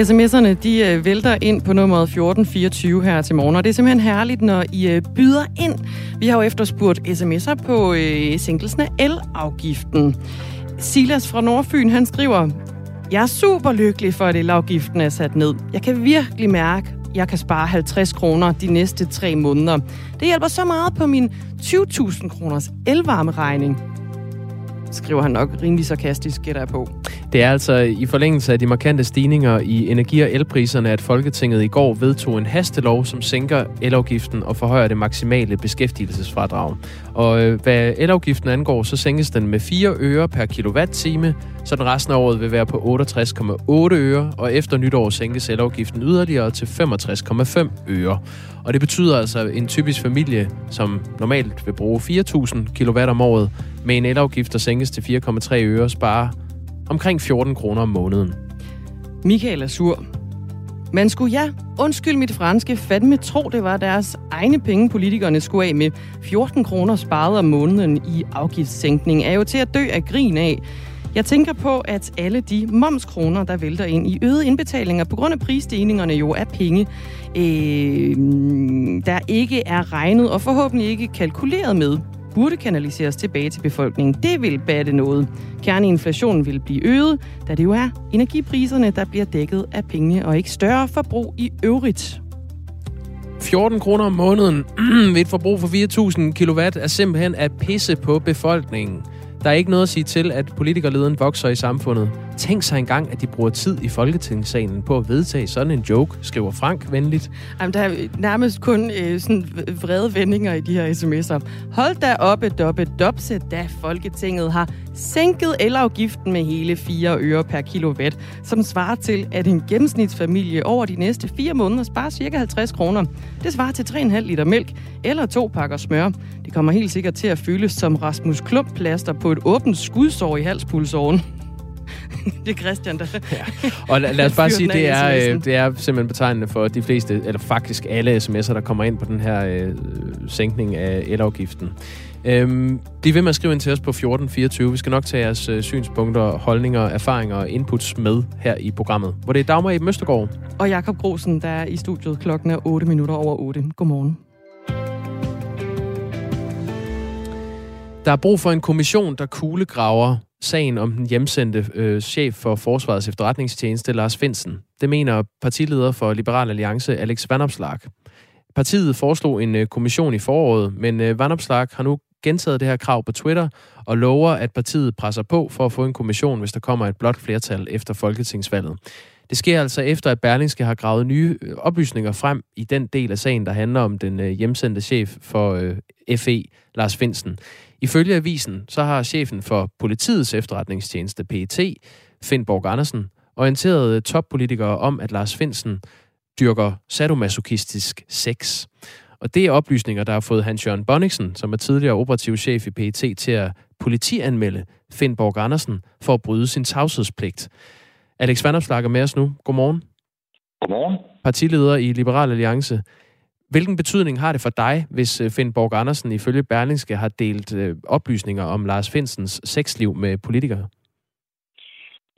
SMS'erne, de øh, vælter ind på nummeret 1424 her til morgen, og det er simpelthen herligt, når I øh, byder ind. Vi har jo efterspurgt sms'er på øh, sænkelsen af elafgiften. Silas fra Nordfyn, han skriver, Jeg er super lykkelig for, at elafgiften er sat ned. Jeg kan virkelig mærke, at jeg kan spare 50 kroner de næste tre måneder. Det hjælper så meget på min 20.000 kroners elvarmeregning skriver han nok rimelig sarkastisk, gætter jeg på. Det er altså i forlængelse af de markante stigninger i energi- og elpriserne, at Folketinget i går vedtog en hastelov, som sænker elafgiften og forhøjer det maksimale beskæftigelsesfradrag. Og øh, hvad elafgiften angår, så sænkes den med 4 øre per kilowatt-time, så den resten af året vil være på 68,8 øre, og efter nytår sænkes elafgiften yderligere til 65,5 øre. Og det betyder altså, at en typisk familie, som normalt vil bruge 4.000 kW om året, med en elafgift, der sænkes til 4,3 øre, sparer omkring 14 kroner om måneden. Michael er sur. Man skulle, ja, undskyld mit franske, fandme tro, det var deres egne penge, politikerne skulle af med. 14 kroner sparet om måneden i afgiftssænkning er jo til at dø af grin af. Jeg tænker på, at alle de momskroner, der vælter ind i øgede indbetalinger på grund af prisstigningerne jo er penge, øh, der ikke er regnet og forhåbentlig ikke kalkuleret med burde kanaliseres tilbage til befolkningen. Det vil batte noget. Kerneinflationen vil blive øget, da det jo er energipriserne, der bliver dækket af penge og ikke større forbrug i øvrigt. 14 kroner om måneden ved et forbrug for 4.000 kW er simpelthen at pisse på befolkningen. Der er ikke noget at sige til, at politikerleden vokser i samfundet. Tænk sig engang, at de bruger tid i Folketingssalen på at vedtage sådan en joke, skriver Frank venligt. Jamen, der er nærmest kun øh, sådan vrede vendinger i de her sms'er. Hold da oppe, doppe, dopse, da Folketinget har sænket elafgiften med hele 4 øre per kilowatt, som svarer til, at en gennemsnitsfamilie over de næste fire måneder sparer ca. 50 kroner. Det svarer til 3,5 liter mælk eller to pakker smør. Det kommer helt sikkert til at føles som Rasmus Klump-plaster på et åbent skudsår i halspulsåren. det er Christian, der... Ja. Og lad, lad os bare sige, det er, øh, det er simpelthen betegnende for de fleste, eller faktisk alle sms'er, der kommer ind på den her øh, sænkning af elafgiften. Øhm, de vil at skrive ind til os på 1424. Vi skal nok tage jeres øh, synspunkter, holdninger, erfaringer og inputs med her i programmet. Hvor det er Dagmar i Møstergaard. Og Jakob Grosen, der er i studiet. Klokken er 8 minutter over 8. Godmorgen. Der er brug for en kommission, der kuglegraver sagen om den hjemsendte øh, chef for Forsvarets efterretningstjeneste, Lars Finsen. Det mener partileder for Liberal Alliance, Alex Vanopslag. Partiet foreslog en øh, kommission i foråret, men øh, Vanopslag har nu gentaget det her krav på Twitter og lover, at partiet presser på for at få en kommission, hvis der kommer et blot flertal efter folketingsvalget. Det sker altså efter, at Berlingske har gravet nye øh, oplysninger frem i den del af sagen, der handler om den øh, hjemsendte chef for øh, FE, Lars Finsen. Ifølge avisen, så har chefen for politiets efterretningstjeneste PET, Finn Borg Andersen, orienteret toppolitikere om, at Lars Finsen dyrker sadomasochistisk sex. Og det er oplysninger, der har fået Hans-Jørgen Bonniksen, som er tidligere operativ chef i PET, til at politianmelde Finn Borg Andersen for at bryde sin tavshedspligt. Alex Vandopslag er med os nu. Godmorgen. Godmorgen. Partileder i Liberal Alliance. Hvilken betydning har det for dig, hvis øh, Finn Borg Andersen ifølge Berlingske har delt øh, oplysninger om Lars Finsens sexliv med politikere?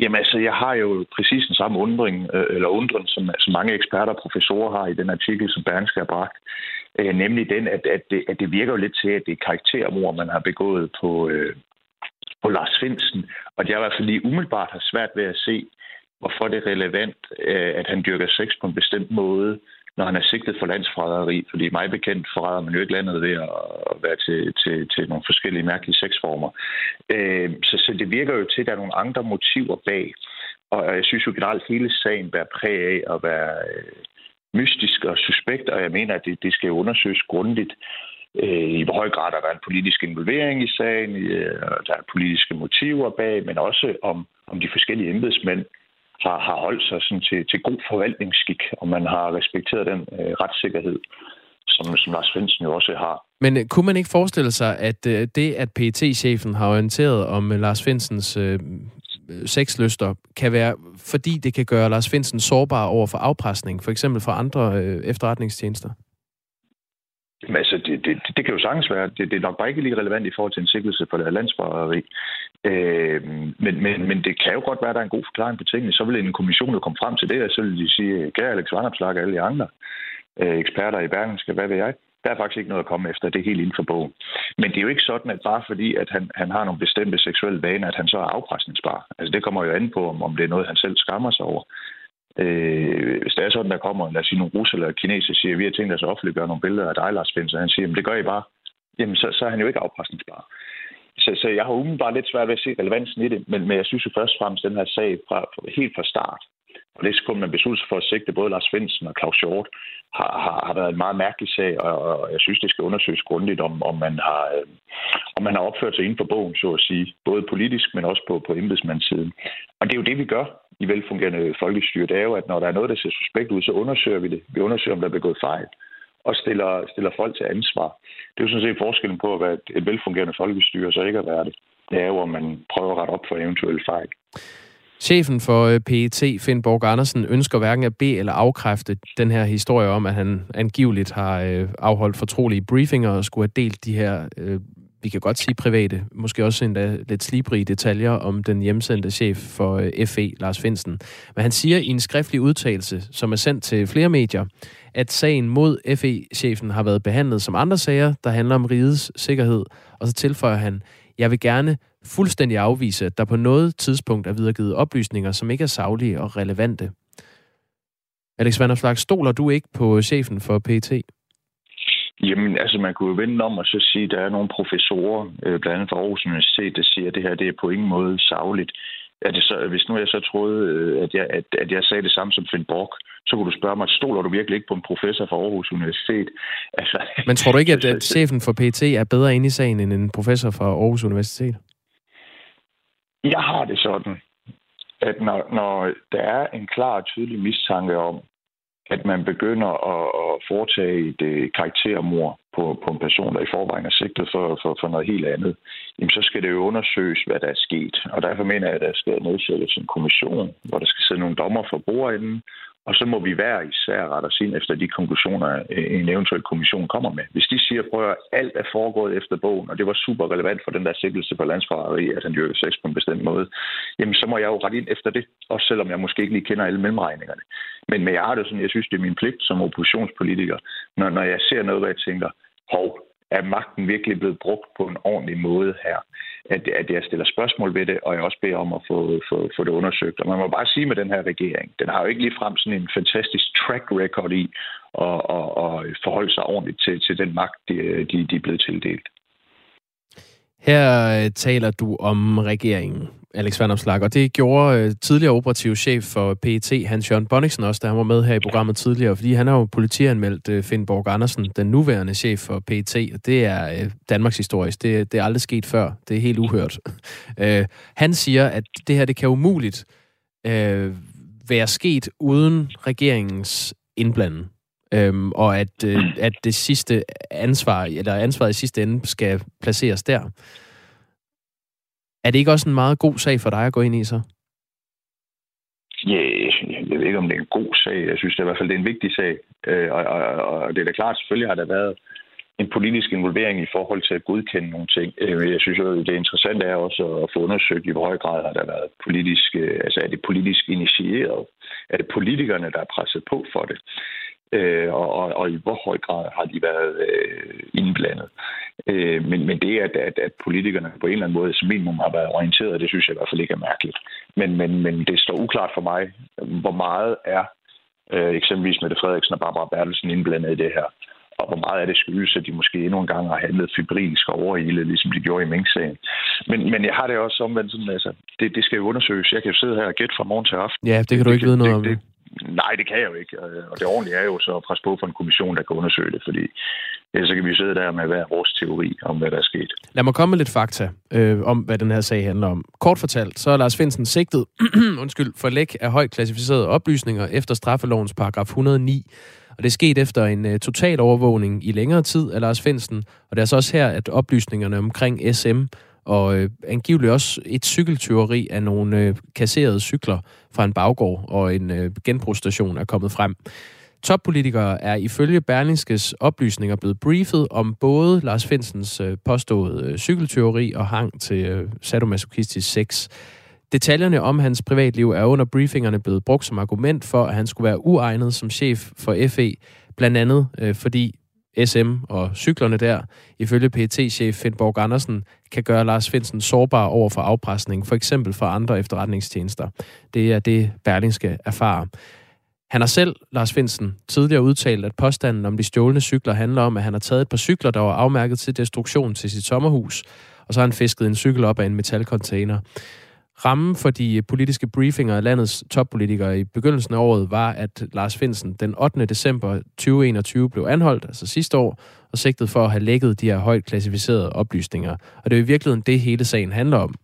Jamen altså, jeg har jo præcis den samme undring, øh, eller undren, som, som mange eksperter og professorer har i den artikel, som Berlingske har bragt. Øh, nemlig den, at, at, det, at det virker jo lidt til, at det er karaktermord, man har begået på, øh, på Lars Finsen. Og jeg i hvert fald lige umiddelbart har svært ved at se, hvorfor det er relevant, øh, at han dyrker sex på en bestemt måde, når han er sigtet for landsforræderi, fordi mig bekendt forræder man jo ikke landet ved at være til, til, til nogle forskellige mærkelige sexformer. Øh, så, så det virker jo til, at der er nogle andre motiver bag. Og jeg synes jo generelt, at hele sagen bærer præg af at være øh, mystisk og suspekt, og jeg mener, at det, det skal undersøges grundigt. Øh, I hvor høj grad der er en politisk involvering i sagen, øh, der er politiske motiver bag, men også om, om de forskellige embedsmænd har, har holdt sig sådan til, til god forvaltningsskik, og man har respekteret den øh, retssikkerhed, som, som Lars Svendsen jo også har. Men øh, kunne man ikke forestille sig, at øh, det, at pt chefen har orienteret om øh, Lars Finsens øh, Øh, sexlyster, kan være, fordi det kan gøre Lars Finsen sårbar over for afpresning, for eksempel fra andre øh, efterretningstjenester? Jamen, altså, det, det, det kan jo sagtens være. Det, det er nok bare ikke lige relevant i forhold til en sikkelse for det landsforræderi. Øh, men, men, men det kan jo godt være, at der er en god forklaring på tingene. Så vil en kommission jo komme frem til det, og så vil de sige, kære Alex Vandopslag og alle de andre øh, eksperter i Bergen, skal hvad ved jeg? Der er faktisk ikke noget at komme efter. Det er helt inden for bogen. Men det er jo ikke sådan, at bare fordi, at han, han har nogle bestemte seksuelle vaner, at han så er afpresningsbar. Altså det kommer jo an på, om, om det er noget, han selv skammer sig over. Øh, hvis det er sådan, der kommer, lad os sige, nogle russer eller kineser siger, vi har tænkt os at offentliggøre nogle billeder af dig, Lars Finds, han siger, jamen det gør I bare. Jamen så, så er han jo ikke afpresningsbar. Så, så jeg har umiddelbart lidt svært ved at se relevansen i det, men, men jeg synes jo først og fremmest, den her sag fra, fra, helt fra start, og det skulle man beslutte sig for at sigte både Lars Svendsen og Claus Hjort, har, har, har været en meget mærkelig sag, og, og jeg synes, det skal undersøges grundigt, om, om, man har, øh, om man har opført sig inden for bogen, så at sige, både politisk, men også på, på embedsmandssiden. Og det er jo det, vi gør i velfungerende folkestyre. Det er jo, at når der er noget, der ser suspekt ud, så undersøger vi det. Vi undersøger, om der er begået fejl og stiller, stiller folk til ansvar. Det er jo sådan set forskellen på at være et, et velfungerende folkestyre, og så ikke at være det. Det er jo, om man prøver at rette op for eventuelle fejl. Chefen for øh, PET, Finn Borg Andersen, ønsker hverken at bede eller afkræfte den her historie om, at han angiveligt har øh, afholdt fortrolige briefinger og skulle have delt de her, øh, vi kan godt sige private, måske også endda lidt slibrige detaljer om den hjemsendte chef for FE, Lars Finsen. Men han siger i en skriftlig udtalelse, som er sendt til flere medier, at sagen mod FE-chefen har været behandlet som andre sager, der handler om rigets sikkerhed, og så tilføjer han, jeg vil gerne fuldstændig afvise, at der på noget tidspunkt er videregivet oplysninger, som ikke er savlige og relevante. Alex Vanderslag, stoler du ikke på chefen for PT? Jamen, altså man kunne jo vende om og så sige, at der er nogle professorer, øh, blandt andet fra Aarhus Universitet, der siger, at det her det er på ingen måde savligt. Er det så, hvis nu jeg så troede, øh, at jeg, at, at jeg sagde det samme som Finn Borg, så kunne du spørge mig, stoler du virkelig ikke på en professor fra Aarhus Universitet? Altså, Men tror du ikke, at, at chefen for PT er bedre inde i sagen end en professor fra Aarhus Universitet? Jeg har det sådan, at når, når der er en klar og tydelig mistanke om, at man begynder at, at foretage et øh, karaktermord på, på en person, der i forvejen er sigtet for, for, for noget helt andet, jamen så skal det jo undersøges, hvad der er sket. Og derfor mener jeg, at der skal nedsættes en kommission, hvor der skal sidde nogle dommer for bordenden, og så må vi hver især rette os ind efter de konklusioner, øh, en eventuel kommission kommer med. Hvis de siger, at alt er foregået efter bogen, og det var super relevant for den der sikkelse på landsforræderi, at han dyrkede sex på en bestemt måde, jamen så må jeg jo rette ind efter det, også selvom jeg måske ikke lige kender alle mellemregningerne. Men, men jeg har det sådan, jeg synes, det er min pligt som oppositionspolitiker, når, når jeg ser noget, hvor jeg tænker, hov, er magten virkelig blevet brugt på en ordentlig måde her? At, at jeg stiller spørgsmål ved det, og jeg også beder om at få, få, få det undersøgt. Og man må bare sige med den her regering, den har jo ikke ligefrem sådan en fantastisk track record i at, at, at forholde sig ordentligt til, til den magt, de, de, de er blevet tildelt. Her øh, taler du om regeringen. Alex Vandomslag, og det gjorde øh, tidligere operativ chef for PET, Hans Jørgen Bonniksen også, da han var med her i programmet tidligere, fordi han har jo politianmeldt øh, Finn Borg Andersen, den nuværende chef for PET, og det er Danmarks historisk. Det, det er aldrig sket før. Det er helt uhørt. Han siger, at det her, det kan umuligt være sket uden regeringens indblanden. Øhm, og at, øh, at det sidste ansvar, eller ansvaret i sidste ende skal placeres der. Er det ikke også en meget god sag for dig at gå ind i så? Ja, yeah, jeg ved ikke, om det er en god sag. Jeg synes det er i hvert fald, det er en vigtig sag. Øh, og, og, og det er da klart, selvfølgelig har der været en politisk involvering i forhold til at godkende nogle ting. Øh, jeg synes jo, det interessante er også at få undersøgt, i hvor høj grad har der været politisk, øh, altså er det politisk initieret? Er det politikerne, der er presset på for det? Øh, og, og, og i hvor høj grad har de været øh, indblandet. Øh, men, men det, at, at, at politikerne på en eller anden måde som minimum har været orienteret, det synes jeg i hvert fald ikke er mærkeligt. Men, men, men det står uklart for mig, hvor meget er øh, eksempelvis Mette Frederiksen og Barbara Bertelsen indblandet i det her. Og hvor meget af det skyldes, at de måske endnu en gang har handlet fibrilsk og overhældet, ligesom de gjorde i Mink-sagen. Men, men jeg har det også omvendt sådan, altså, det, det skal jo undersøges. Jeg kan jo sidde her og gætte fra morgen til aften. Ja, det kan du ikke vide noget om. Det, Nej, det kan jeg jo ikke. Øh, og det ordentlige er jo så at presse på for en kommission, der kan undersøge det, fordi ellers så kan vi sidde der med hver vores teori om, hvad der er sket. Lad mig komme med lidt fakta øh, om, hvad den her sag handler om. Kort fortalt, så er Lars Finsen sigtet undskyld, for læk af højt klassificerede oplysninger efter straffelovens paragraf 109. Og det er sket efter en øh, total overvågning i længere tid af Lars Finsen. Og det er så også her, at oplysningerne omkring SM og øh, angiveligt også et cykeltyveri af nogle øh, kasserede cykler fra en baggård og en øh, genbrugsstation er kommet frem. Toppolitikere er ifølge Berlingskes oplysninger blevet briefet om både Lars Finsens øh, påståede øh, cykelteori og hang til øh, sadomasochistisk sex. Detaljerne om hans privatliv er under briefingerne blevet brugt som argument for, at han skulle være uegnet som chef for FE, blandt andet øh, fordi SM og cyklerne der, ifølge pt chef Finn Borg Andersen, kan gøre Lars Finsen sårbar over for afpresning, for eksempel fra andre efterretningstjenester. Det er det, Berlingske erfarer. Han har selv, Lars Finsen, tidligere udtalt, at påstanden om de stjålne cykler handler om, at han har taget et par cykler, der var afmærket til destruktion til sit sommerhus, og så har han fisket en cykel op af en metalcontainer. Rammen for de politiske briefinger af landets toppolitikere i begyndelsen af året var, at Lars Finsen den 8. december 2021 blev anholdt, altså sidste år, og sigtet for at have lækket de her højt klassificerede oplysninger. Og det er i virkeligheden det, hele sagen handler om.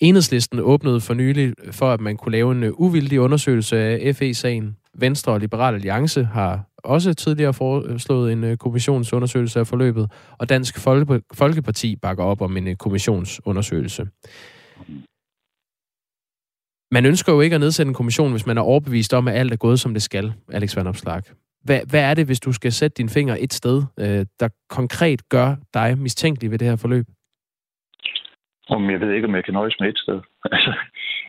Enhedslisten åbnede for nylig for, at man kunne lave en øh, uvildig undersøgelse af FE-sagen. Venstre og Liberal Alliance har også tidligere foreslået en øh, kommissionsundersøgelse af forløbet, og Dansk Folkeparti bakker op om en øh, kommissionsundersøgelse. Man ønsker jo ikke at nedsætte en kommission, hvis man er overbevist om, at alt er gået, som det skal, Alex Van Opslag. Hvad, hvad er det, hvis du skal sætte dine fingre et sted, øh, der konkret gør dig mistænkelig ved det her forløb? Om jeg ved ikke, om jeg kan nøjes med et sted. Altså,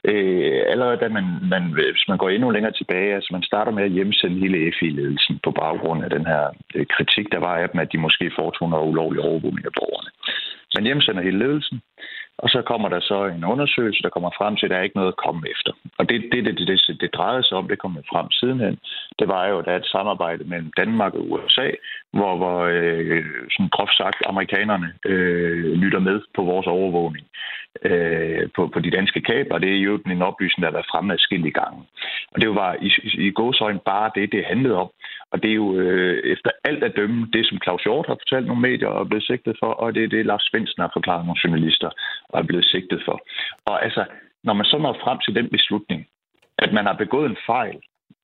øh, allerede da man, man, hvis man går endnu længere tilbage, altså man starter med at hjemsende hele FI-ledelsen på baggrund af den her øh, kritik, der var af dem, at de måske foretog noget ulovlig overvågning af borgerne. Man hjemsender hele ledelsen, og så kommer der så en undersøgelse, der kommer frem til, at der er ikke noget at komme efter. Og det, det, det, det, det drejede sig om, det kom frem sidenhen, det var jo, at der er et samarbejde mellem Danmark og USA, hvor, hvor øh, sådan groft sagt, amerikanerne øh, lytter med på vores overvågning øh, på, på de danske kabler. Det er jo en oplysning, der har været fremme i gange. Og det var i, i gåsøjne bare det, det handlede om. Og det er jo øh, efter alt at dømme det, som Claus Hjort har fortalt nogle medier og er blevet sigtet for, og det er det, Lars Svendsen har forklaret nogle journalister og er blevet sigtet for. Og altså, når man så når frem til den beslutning, at man har begået en fejl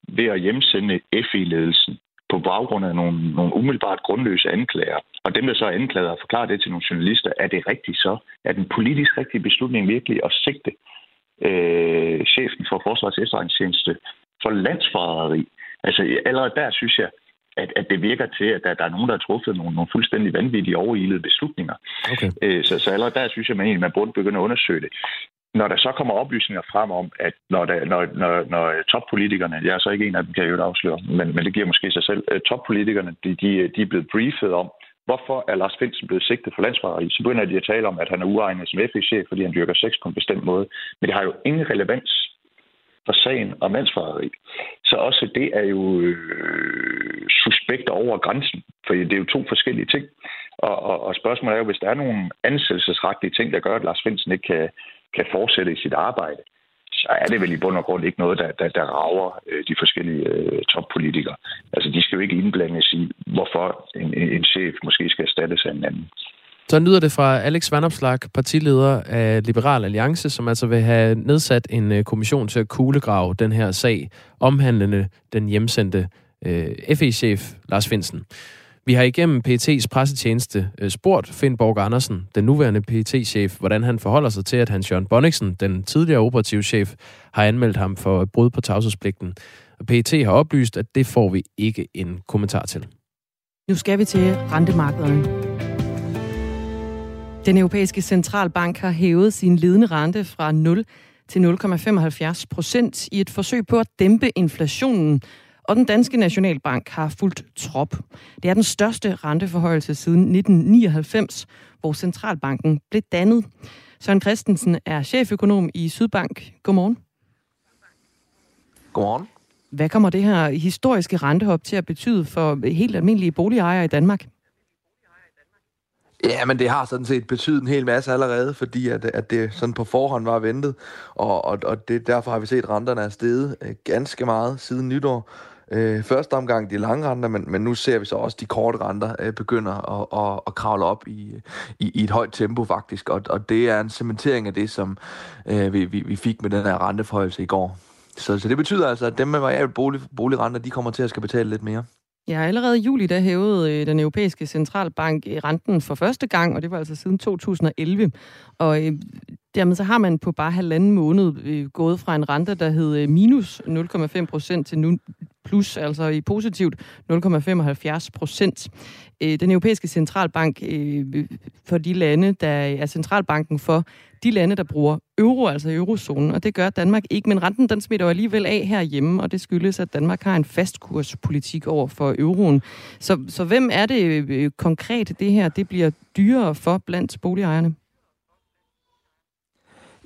ved at hjemsende FI-ledelsen på baggrund af nogle, nogle umiddelbart grundløse anklager, og dem, der så er anklaget og forklarer det til nogle journalister, er det rigtigt så? Er den politisk rigtige beslutning virkelig at sigte øh, chefen for Forsvarets efterretningstjeneste for landsforræderi? Altså allerede der synes jeg, at, at det virker til, at der, der er nogen, der har truffet nogle, nogle fuldstændig vanvittige overilede beslutninger. Okay. Øh, så, så allerede der synes jeg, at man, man burde begynde at undersøge det. Når der så kommer oplysninger frem om, at når, der, når, når, når toppolitikerne, jeg er så ikke en af dem, kan jeg jo afsløre, men, men det giver måske sig selv, toppolitikerne, de, de, de er blevet briefet om, hvorfor er Lars Finsen blevet sigtet for landsforræderi? Så begynder de at tale om, at han er uegnet som FE-chef, fordi han dyrker sex på en bestemt måde. Men det har jo ingen relevans for sagen om landsforræderi. Så også det er jo øh, suspekt over grænsen, for det er jo to forskellige ting. Og, og, og spørgsmålet er jo, hvis der er nogle ansættelsesretlige ting, der gør, at Lars Finsen ikke kan, kan fortsætte i sit arbejde, så er det vel i bund og grund ikke noget, der, der, der rager øh, de forskellige øh, toppolitikere. Altså, de skal jo ikke indblandes i, hvorfor en, en chef måske skal erstattes af en anden. Så lyder det fra Alex Vandopslag, partileder af Liberal Alliance, som altså vil have nedsat en øh, kommission til at kuglegrave den her sag, omhandlende den hjemsendte øh, FE-chef Lars Finsen. Vi har igennem PET's pressetjeneste øh, spurgt Finn Borg Andersen, den nuværende pt chef hvordan han forholder sig til, at Hans Jørgen Bonniksen, den tidligere operativchef, har anmeldt ham for brud på tavshedspligten. PET har oplyst, at det får vi ikke en kommentar til. Nu skal vi til rentemarkederne. Den europæiske centralbank har hævet sin ledende rente fra 0 til 0,75 procent i et forsøg på at dæmpe inflationen, og den danske nationalbank har fulgt trop. Det er den største renteforhøjelse siden 1999, hvor centralbanken blev dannet. Søren Christensen er cheføkonom i Sydbank. Godmorgen. Godmorgen. Hvad kommer det her historiske rentehop til at betyde for helt almindelige boligejere i Danmark? Ja, men det har sådan set betydet en hel masse allerede, fordi at, at det sådan på forhånd var ventet, og, og, og det, derfor har vi set, at renterne er steget øh, ganske meget siden nytår. Øh, første omgang de lange renter, men, men nu ser vi så også, at de korte renter øh, begynder at, at, at kravle op i, i, i et højt tempo faktisk, og, og det er en cementering af det, som øh, vi, vi, vi fik med den her renteforhøjelse i går. Så, så det betyder altså, at dem med variabel bolig, boligrenter, de kommer til at skal betale lidt mere. Ja, allerede i juli der hævede øh, den europæiske centralbank øh, renten for første gang, og det var altså siden 2011. Og øh, dermed så har man på bare halvanden måned øh, gået fra en rente, der hed minus 0,5 procent til nu plus, altså i positivt 0,75 procent. Øh, den europæiske centralbank øh, for de lande, der er centralbanken for de lande, der bruger euro, altså eurozonen, og det gør Danmark ikke. Men renten, den smitter jo alligevel af herhjemme, og det skyldes, at Danmark har en fastkurspolitik over for euroen. Så, så hvem er det øh, konkret, det her det bliver dyrere for blandt boligejerne?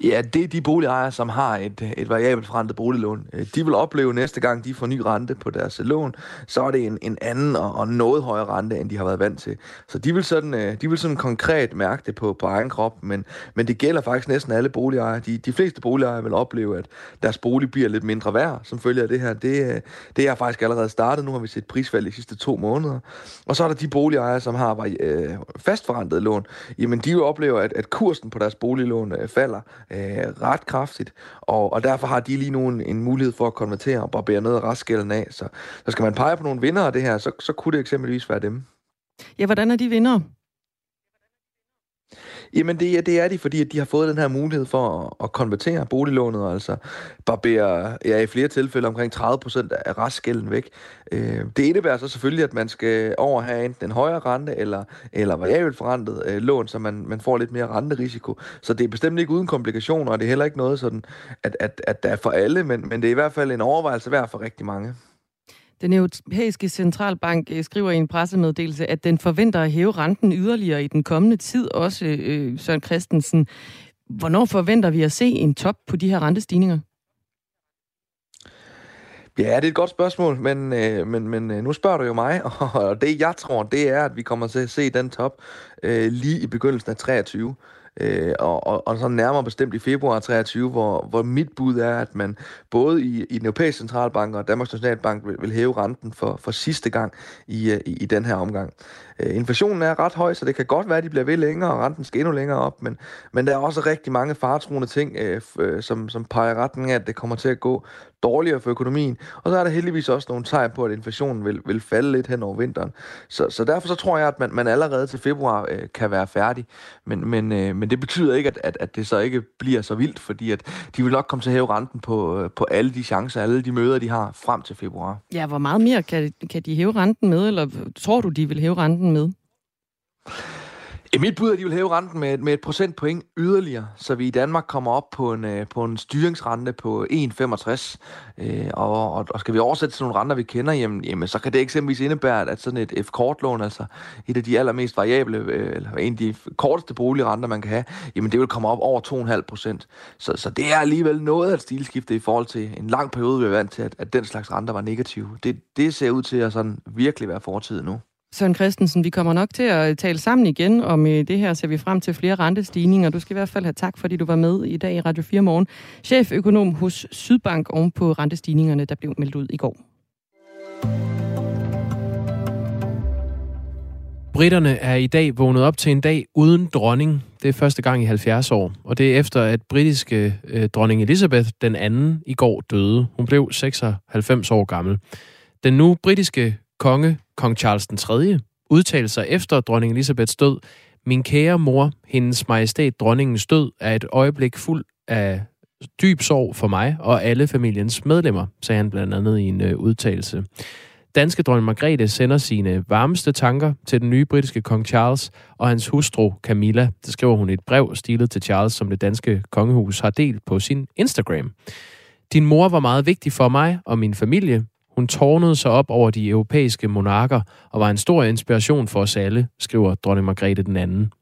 Ja, det er de boligejere, som har et, et variabelt forrentet boliglån. Øh, de vil opleve næste gang, de får ny rente på deres lån, så er det en, en anden og, og noget højere rente, end de har været vant til. Så de vil sådan, øh, de vil sådan konkret mærke det på, på egen krop, men, men det gælder faktisk næsten alle boligejere. De, de fleste boligejere vil opleve, at deres bolig bliver lidt mindre værd, som følger af det her. Det, øh, det er faktisk allerede startet. Nu har vi set prisfald de sidste to måneder. Og så er der de boligejere, som har øh, fastforrentet lån. Jamen, de vil opleve, at, at kursen på deres boliglån øh, falder øh, ret kraftigt, og, og derfor har de lige nu en, en mulighed for at konvertere og barbere noget af restgælden af. Så, så skal man pege på nogle vinder af det her, så, så kunne det eksempelvis være dem. Ja, hvordan er de vinder? Jamen det, det er de, fordi de har fået den her mulighed for at, at konvertere boliglånet, altså barbere ja, i flere tilfælde omkring 30% af restgælden væk. Øh, det indebærer så selvfølgelig, at man skal over have enten en højere rente eller, eller variabelt forrentet øh, lån, så man, man får lidt mere renterisiko. Så det er bestemt ikke uden komplikationer, og det er heller ikke noget sådan, at, at, at der er for alle, men, men det er i hvert fald en overvejelse værd for rigtig mange. Den europæiske centralbank øh, skriver i en pressemeddelelse, at den forventer at hæve renten yderligere i den kommende tid, også øh, Søren Christensen. Hvornår forventer vi at se en top på de her rentestigninger? Ja, det er et godt spørgsmål, men, øh, men, men øh, nu spørger du jo mig, og det jeg tror, det er, at vi kommer til at se den top øh, lige i begyndelsen af 23 øh, og, og, og så nærmere bestemt i februar 23, hvor, hvor mit bud er, at man både i, i den europæiske centralbank og Danmarks Nationalbank vil, vil hæve renten for, for sidste gang i, øh, i, i den her omgang. Øh, inflationen er ret høj, så det kan godt være, at de bliver ved længere, og renten skal endnu længere op, men, men der er også rigtig mange faretruende ting, øh, øh, som, som peger retning af, at det kommer til at gå dårligere for økonomien. Og så er der heldigvis også nogle tegn på, at inflationen vil, vil falde lidt hen over vinteren. Så, så derfor så tror jeg, at man, man allerede til februar øh, kan være færdig. Men, men, øh, men det betyder ikke, at, at, at det så ikke bliver så vildt, fordi at de vil nok komme til at hæve renten på, øh, på alle de chancer, alle de møder, de har frem til februar. Ja, hvor meget mere kan, kan de hæve renten med, eller tror du, de vil hæve renten med? Ja, mit bud er, at de vil hæve renten med, med et procentpoint yderligere, så vi i Danmark kommer op på en, øh, på en styringsrente på 1,65. Øh, og, og, og skal vi oversætte til nogle renter, vi kender, jamen, jamen, så kan det eksempelvis indebære, at sådan et F-kortlån, altså et af de allermest variable, øh, eller en af de korteste boligrenter, man kan have, jamen det vil komme op over 2,5 procent. Så, så det er alligevel noget af et stilskifte i forhold til en lang periode, vi er vant til, at, at den slags renter var negative. Det, det ser ud til at sådan virkelig være fortid nu. Søren Christensen, vi kommer nok til at tale sammen igen om det her, ser vi frem til flere rentestigninger. Du skal i hvert fald have tak, fordi du var med i dag i Radio 4 Morgen. Cheføkonom hos Sydbank oven på rentestigningerne, der blev meldt ud i går. Britterne er i dag vågnet op til en dag uden dronning. Det er første gang i 70 år, og det er efter, at britiske øh, dronning Elizabeth den anden i går døde. Hun blev 96 år gammel. Den nu britiske konge, kong Charles den 3., udtalte sig efter dronning Elisabeths død, min kære mor, hendes majestæt dronningens død, er et øjeblik fuld af dyb sorg for mig og alle familiens medlemmer, sagde han blandt andet i en øh, udtalelse. Danske dronning Margrethe sender sine varmeste tanker til den nye britiske kong Charles og hans hustru Camilla. Det skriver hun i et brev stilet til Charles, som det danske kongehus har delt på sin Instagram. Din mor var meget vigtig for mig og min familie. Hun tårnede sig op over de europæiske monarker og var en stor inspiration for os alle, skriver dronning Margrethe den anden.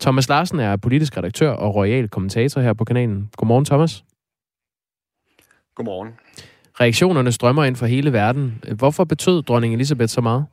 Thomas Larsen er politisk redaktør og royal kommentator her på kanalen. Godmorgen, Thomas. Godmorgen. Reaktionerne strømmer ind fra hele verden. Hvorfor betød dronning Elisabeth så meget?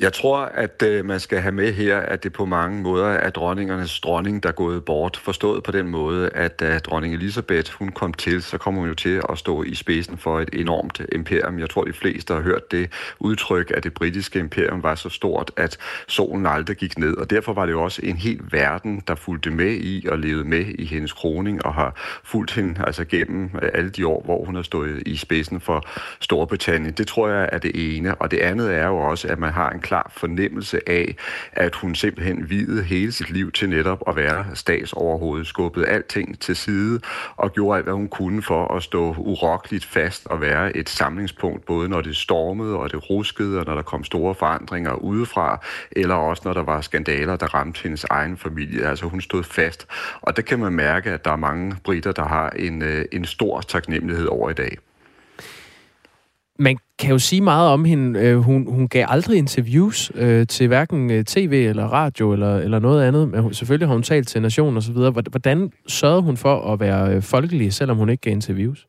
Jeg tror, at øh, man skal have med her, at det på mange måder er dronningernes dronning, der er gået bort. Forstået på den måde, at da dronning Elisabeth hun kom til, så kom hun jo til at stå i spidsen for et enormt imperium. Jeg tror, de fleste har hørt det udtryk, at det britiske imperium var så stort, at solen aldrig gik ned. Og derfor var det jo også en hel verden, der fulgte med i og levede med i hendes kroning og har fulgt hende altså gennem øh, alle de år, hvor hun har stået i spidsen for Storbritannien. Det tror jeg er det ene. Og det andet er jo også, at man har en klar fornemmelse af, at hun simpelthen videde hele sit liv til netop at være statsoverhovedet, skubbede alting til side og gjorde alt, hvad hun kunne for at stå urokkeligt fast og være et samlingspunkt, både når det stormede og det ruskede, og når der kom store forandringer udefra, eller også når der var skandaler, der ramte hendes egen familie. Altså hun stod fast. Og der kan man mærke, at der er mange britter, der har en, øh, en stor taknemmelighed over i dag. Man kan jo sige meget om hende. Øh, hun, hun gav aldrig interviews øh, til hverken øh, tv eller radio eller, eller noget andet. Men selvfølgelig har hun talt til Nation og så videre. Hvordan sørgede hun for at være øh, folkelig, selvom hun ikke gav interviews?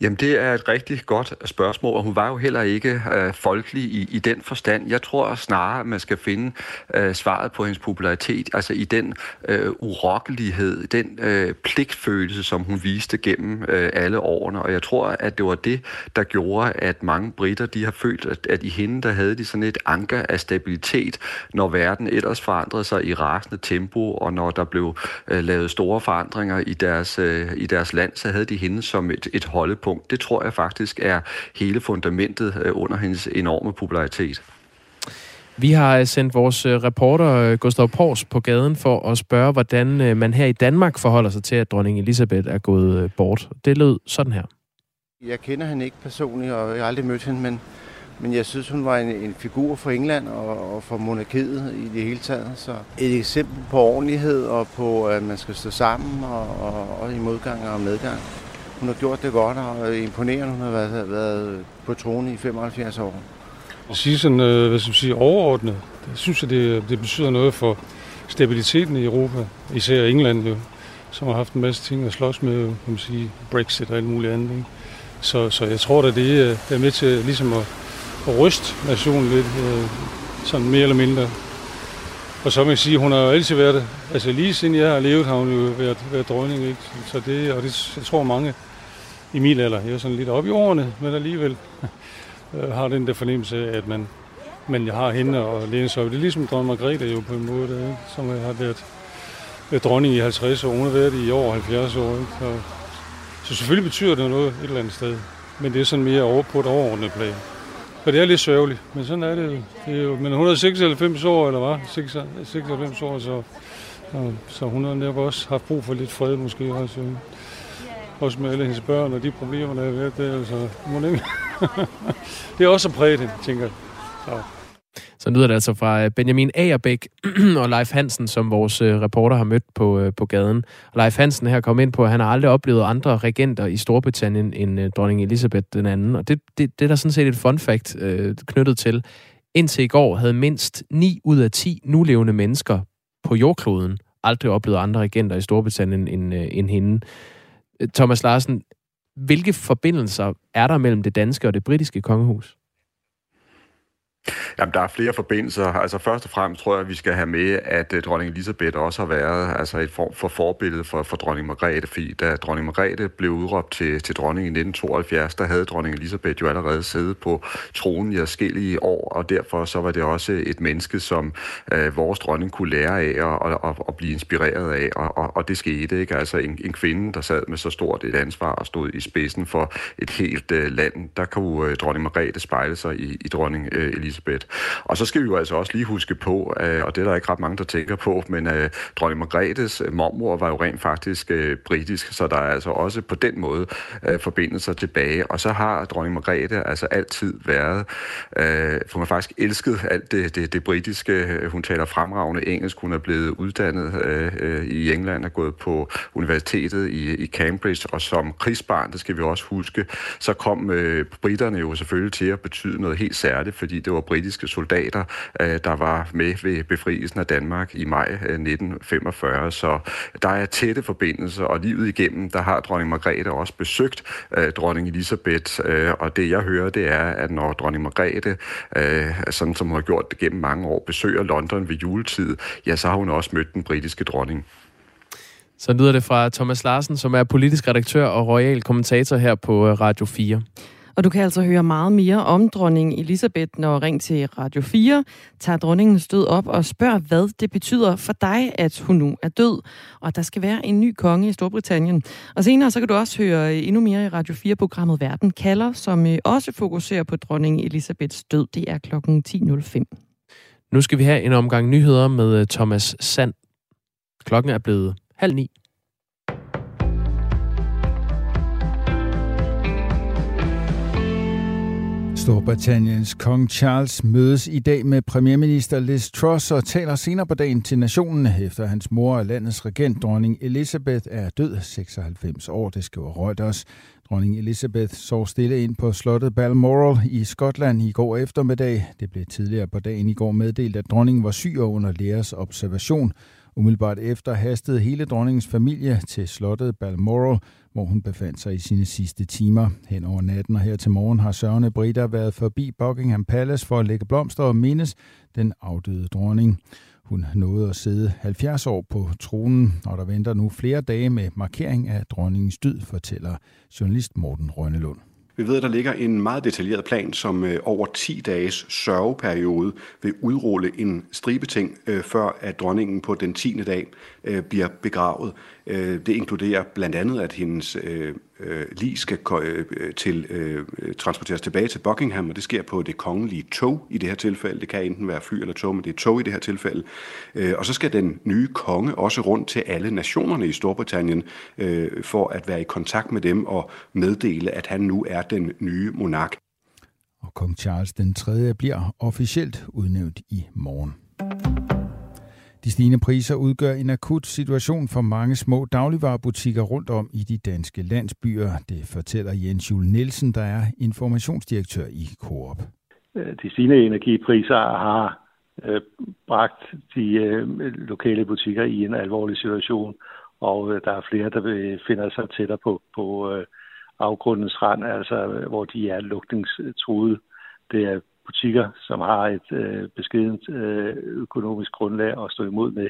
Jamen, det er et rigtig godt spørgsmål, og hun var jo heller ikke øh, folkelig i, i den forstand. Jeg tror snarere, at man skal finde øh, svaret på hendes popularitet, altså i den øh, urokkelighed, den øh, pligtfølelse, som hun viste gennem øh, alle årene. Og jeg tror, at det var det, der gjorde, at mange britter, de har følt, at, at i hende, der havde de sådan et anker af stabilitet, når verden ellers forandrede sig i rasende tempo, og når der blev øh, lavet store forandringer i deres, øh, i deres land, så havde de hende som et, et holde punkt. Det tror jeg faktisk er hele fundamentet øh, under hendes enorme popularitet. Vi har øh, sendt vores øh, reporter Gustav Pors på gaden for at spørge, hvordan man her i Danmark forholder sig til, at dronning Elisabeth er gået bort. Det lød sådan her. Jeg kender hende ikke personligt, og jeg har aldrig mødt hende, men, men jeg synes, hun var en, en figur for England og, og for monarkiet i det hele taget. Så et eksempel på ordentlighed og på, at man skal stå sammen og, og, og i modgang og medgang. Hun har gjort det godt og imponerende. Hun har været, været på tronen i 75 år. Jeg siger sådan, øh, hvad skal man sige, overordnet. Det synes jeg, det, det betyder noget for stabiliteten i Europa. Især England, jo, som har haft en masse ting at slås med, kan man sige, Brexit og alt muligt andet. Ikke? Så, så jeg tror, da, det øh, er med til ligesom at, at ryste nationen lidt, øh, sådan mere eller mindre. Og så må jeg sige, hun har jo altid været. Altså lige siden jeg har levet, har hun jo været, været dronning. Ikke? Så det, og det, jeg tror mange i min alder, jeg er sådan lidt op i årene, men alligevel øh, har den der fornemmelse af, at man, man har hende og læne sig op. Det er ligesom dronning Margrethe jo på en måde, der, ikke? som har været, dronning i 50 år. Hun har været i over 70 år. Ikke? Så, så selvfølgelig betyder det noget et eller andet sted. Men det er sådan mere over på et overordnet plan. Og det er lidt sørgeligt, men sådan er det jo. Det er jo men 196 år, eller hvad? 96 år, så, så, så hun har netop også haft brug for lidt fred måske også. Også med alle hendes børn og de problemer, der har været der. Altså, det er også præget, tænker jeg. Så. Så lyder det altså fra øh, Benjamin Agerbæk og Leif Hansen, som vores øh, reporter har mødt på, øh, på gaden. Leif Hansen her kom ind på, at han har aldrig oplevet andre regenter i Storbritannien end dronning Elisabeth den anden. Og det, det, det er der sådan set et fun fact øh, knyttet til. Indtil i går havde mindst 9 ud af 10 nulevende mennesker på jordkloden aldrig oplevet andre regenter i Storbritannien end, øh, end hende. Thomas Larsen, hvilke forbindelser er der mellem det danske og det britiske kongehus? Jamen, der er flere forbindelser. Altså først og fremmest tror jeg, at vi skal have med, at øh, dronning Elisabeth også har været altså et form for forbillede for, for dronning Margrethe, fordi da dronning Margrethe blev udråbt til, til dronning i 1972, der havde dronning Elisabeth jo allerede siddet på tronen i forskellige år, og derfor så var det også et menneske, som øh, vores dronning kunne lære af og, og, og, og blive inspireret af, og, og, og det skete ikke. Altså en, en kvinde, der sad med så stort et ansvar og stod i spidsen for et helt øh, land, der kunne øh, dronning Margrethe spejle sig i, i dronning øh, Elisabeth. Og så skal vi jo altså også lige huske på, øh, og det er der ikke ret mange, der tænker på, men øh, dronning Margrethes øh, mormor var jo rent faktisk øh, britisk, så der er altså også på den måde øh, forbindelser tilbage. Og så har dronning Margrethe altså altid været, øh, for man faktisk elsket alt det, det, det britiske. Hun taler fremragende engelsk, hun er blevet uddannet øh, øh, i England er gået på universitetet i, i Cambridge, og som krigsbarn, det skal vi også huske, så kom øh, britterne jo selvfølgelig til at betyde noget helt særligt, fordi det var britiske soldater, øh, der var med ved befrielsen af Danmark i maj øh, 1945. Så der er tætte forbindelser, og livet igennem, der har dronning Margrethe også besøgt øh, dronning Elisabeth, øh, og det jeg hører, det er, at når dronning Margrethe, øh, sådan som hun har gjort det gennem mange år, besøger London ved juletid, ja, så har hun også mødt den britiske dronning. Så lyder det fra Thomas Larsen, som er politisk redaktør og royal kommentator her på Radio 4. Og du kan altså høre meget mere om dronning Elisabeth, når ring til Radio 4 tager dronningen stød op og spørger, hvad det betyder for dig, at hun nu er død. Og der skal være en ny konge i Storbritannien. Og senere så kan du også høre øh, endnu mere i Radio 4-programmet Verden kalder, som øh, også fokuserer på dronning Elisabeths død. Det er klokken 10.05. Nu skal vi have en omgang nyheder med øh, Thomas Sand. Klokken er blevet halv ni. Storbritanniens kong Charles mødes i dag med premierminister Liz Truss og taler senere på dagen til nationen, efter hans mor og landets regent, dronning Elizabeth, er død 96 år, det skriver Reuters. Dronning Elizabeth sov stille ind på slottet Balmoral i Skotland i går eftermiddag. Det blev tidligere på dagen i går meddelt, at dronningen var syg og under lægers observation. Umiddelbart efter hastede hele dronningens familie til slottet Balmoral, hvor hun befandt sig i sine sidste timer. Hen over natten og her til morgen har sørgende britter været forbi Buckingham Palace for at lægge blomster og mindes den afdøde dronning. Hun nåede at sidde 70 år på tronen, og der venter nu flere dage med markering af dronningens død, fortæller journalist Morten Rønnelund. Vi ved, at der ligger en meget detaljeret plan, som øh, over 10 dages sørgeperiode vil udrulle en stribe ting, øh, før at dronningen på den 10. dag øh, bliver begravet. Det inkluderer blandt andet, at hendes øh, lige skal øh, til, øh, transporteres tilbage til Buckingham, og det sker på det kongelige tog i det her tilfælde. Det kan enten være fly eller tog, men det er tog i det her tilfælde. Øh, og så skal den nye konge også rundt til alle nationerne i Storbritannien øh, for at være i kontakt med dem og meddele, at han nu er den nye monark. Og kong Charles den 3. bliver officielt udnævnt i morgen. De stigende priser udgør en akut situation for mange små dagligvarerbutikker rundt om i de danske landsbyer. Det fortæller Jens Jule Nielsen, der er informationsdirektør i Coop. Øh, de stigende energipriser har øh, bragt de øh, lokale butikker i en alvorlig situation, og øh, der er flere, der finder sig tættere på, på øh, afgrundens rand, altså hvor de er lukningstruede. Det er butikker, som har et øh, beskedent øh, økonomisk grundlag at stå imod med.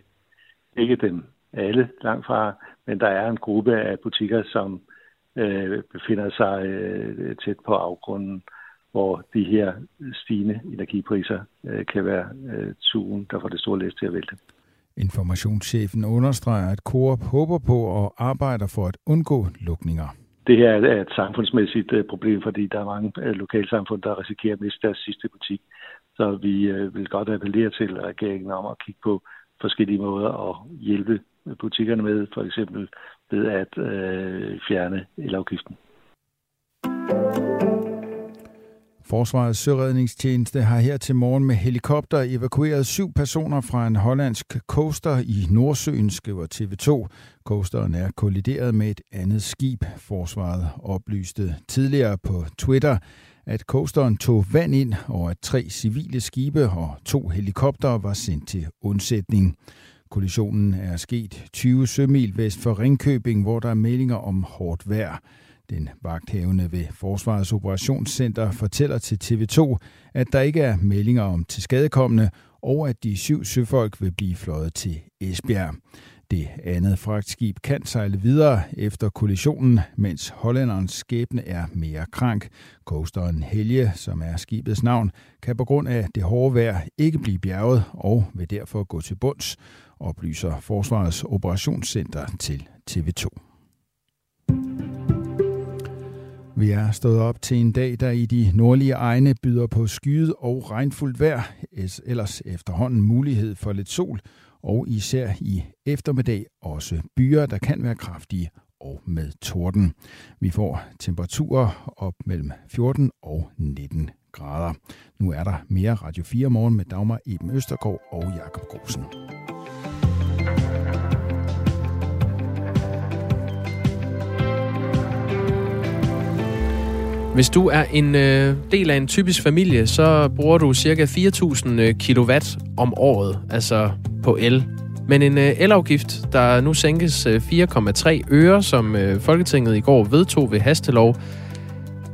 Ikke dem alle langt fra, men der er en gruppe af butikker, som øh, befinder sig øh, tæt på afgrunden, hvor de her stigende energipriser øh, kan være øh, tuen, der får det store læs til at vælte. Informationschefen understreger, at Coop håber på og arbejder for at undgå lukninger det her er et samfundsmæssigt øh, problem, fordi der er mange øh, lokalsamfund, der risikerer at miste deres sidste butik. Så vi øh, vil godt appellere til regeringen om at kigge på forskellige måder at hjælpe butikkerne med, for eksempel ved at fjerne elafgiften. Forsvarets søredningstjeneste har her til morgen med helikopter evakueret syv personer fra en hollandsk coaster i Nordsøen, skriver TV2. Coasteren er kollideret med et andet skib. Forsvaret oplyste tidligere på Twitter, at coasteren tog vand ind, og at tre civile skibe og to helikoptere var sendt til undsætning. Kollisionen er sket 20 sømil vest for Ringkøbing, hvor der er meldinger om hårdt vejr. Den vagthævende ved Forsvarets Operationscenter fortæller til TV2, at der ikke er meldinger om tilskadekommende, og at de syv søfolk vil blive fløjet til Esbjerg. Det andet fragtskib kan sejle videre efter kollisionen, mens hollænderens skæbne er mere krank. Coasteren Helge, som er skibets navn, kan på grund af det hårde vejr ikke blive bjerget og vil derfor gå til bunds, oplyser Forsvarets Operationscenter til TV2. Vi er stået op til en dag, der i de nordlige egne byder på skyet og regnfuldt vejr, ellers efterhånden mulighed for lidt sol, og især i eftermiddag også byer, der kan være kraftige og med torden. Vi får temperaturer op mellem 14 og 19 grader. Nu er der mere Radio 4 morgen med Dagmar Eben Østergaard og Jakob Grosen. Hvis du er en øh, del af en typisk familie, så bruger du cirka 4.000 kW øh, kilowatt om året, altså på el. Men en øh, elafgift, der nu sænkes øh, 4,3 øre, som øh, Folketinget i går vedtog ved hastelov,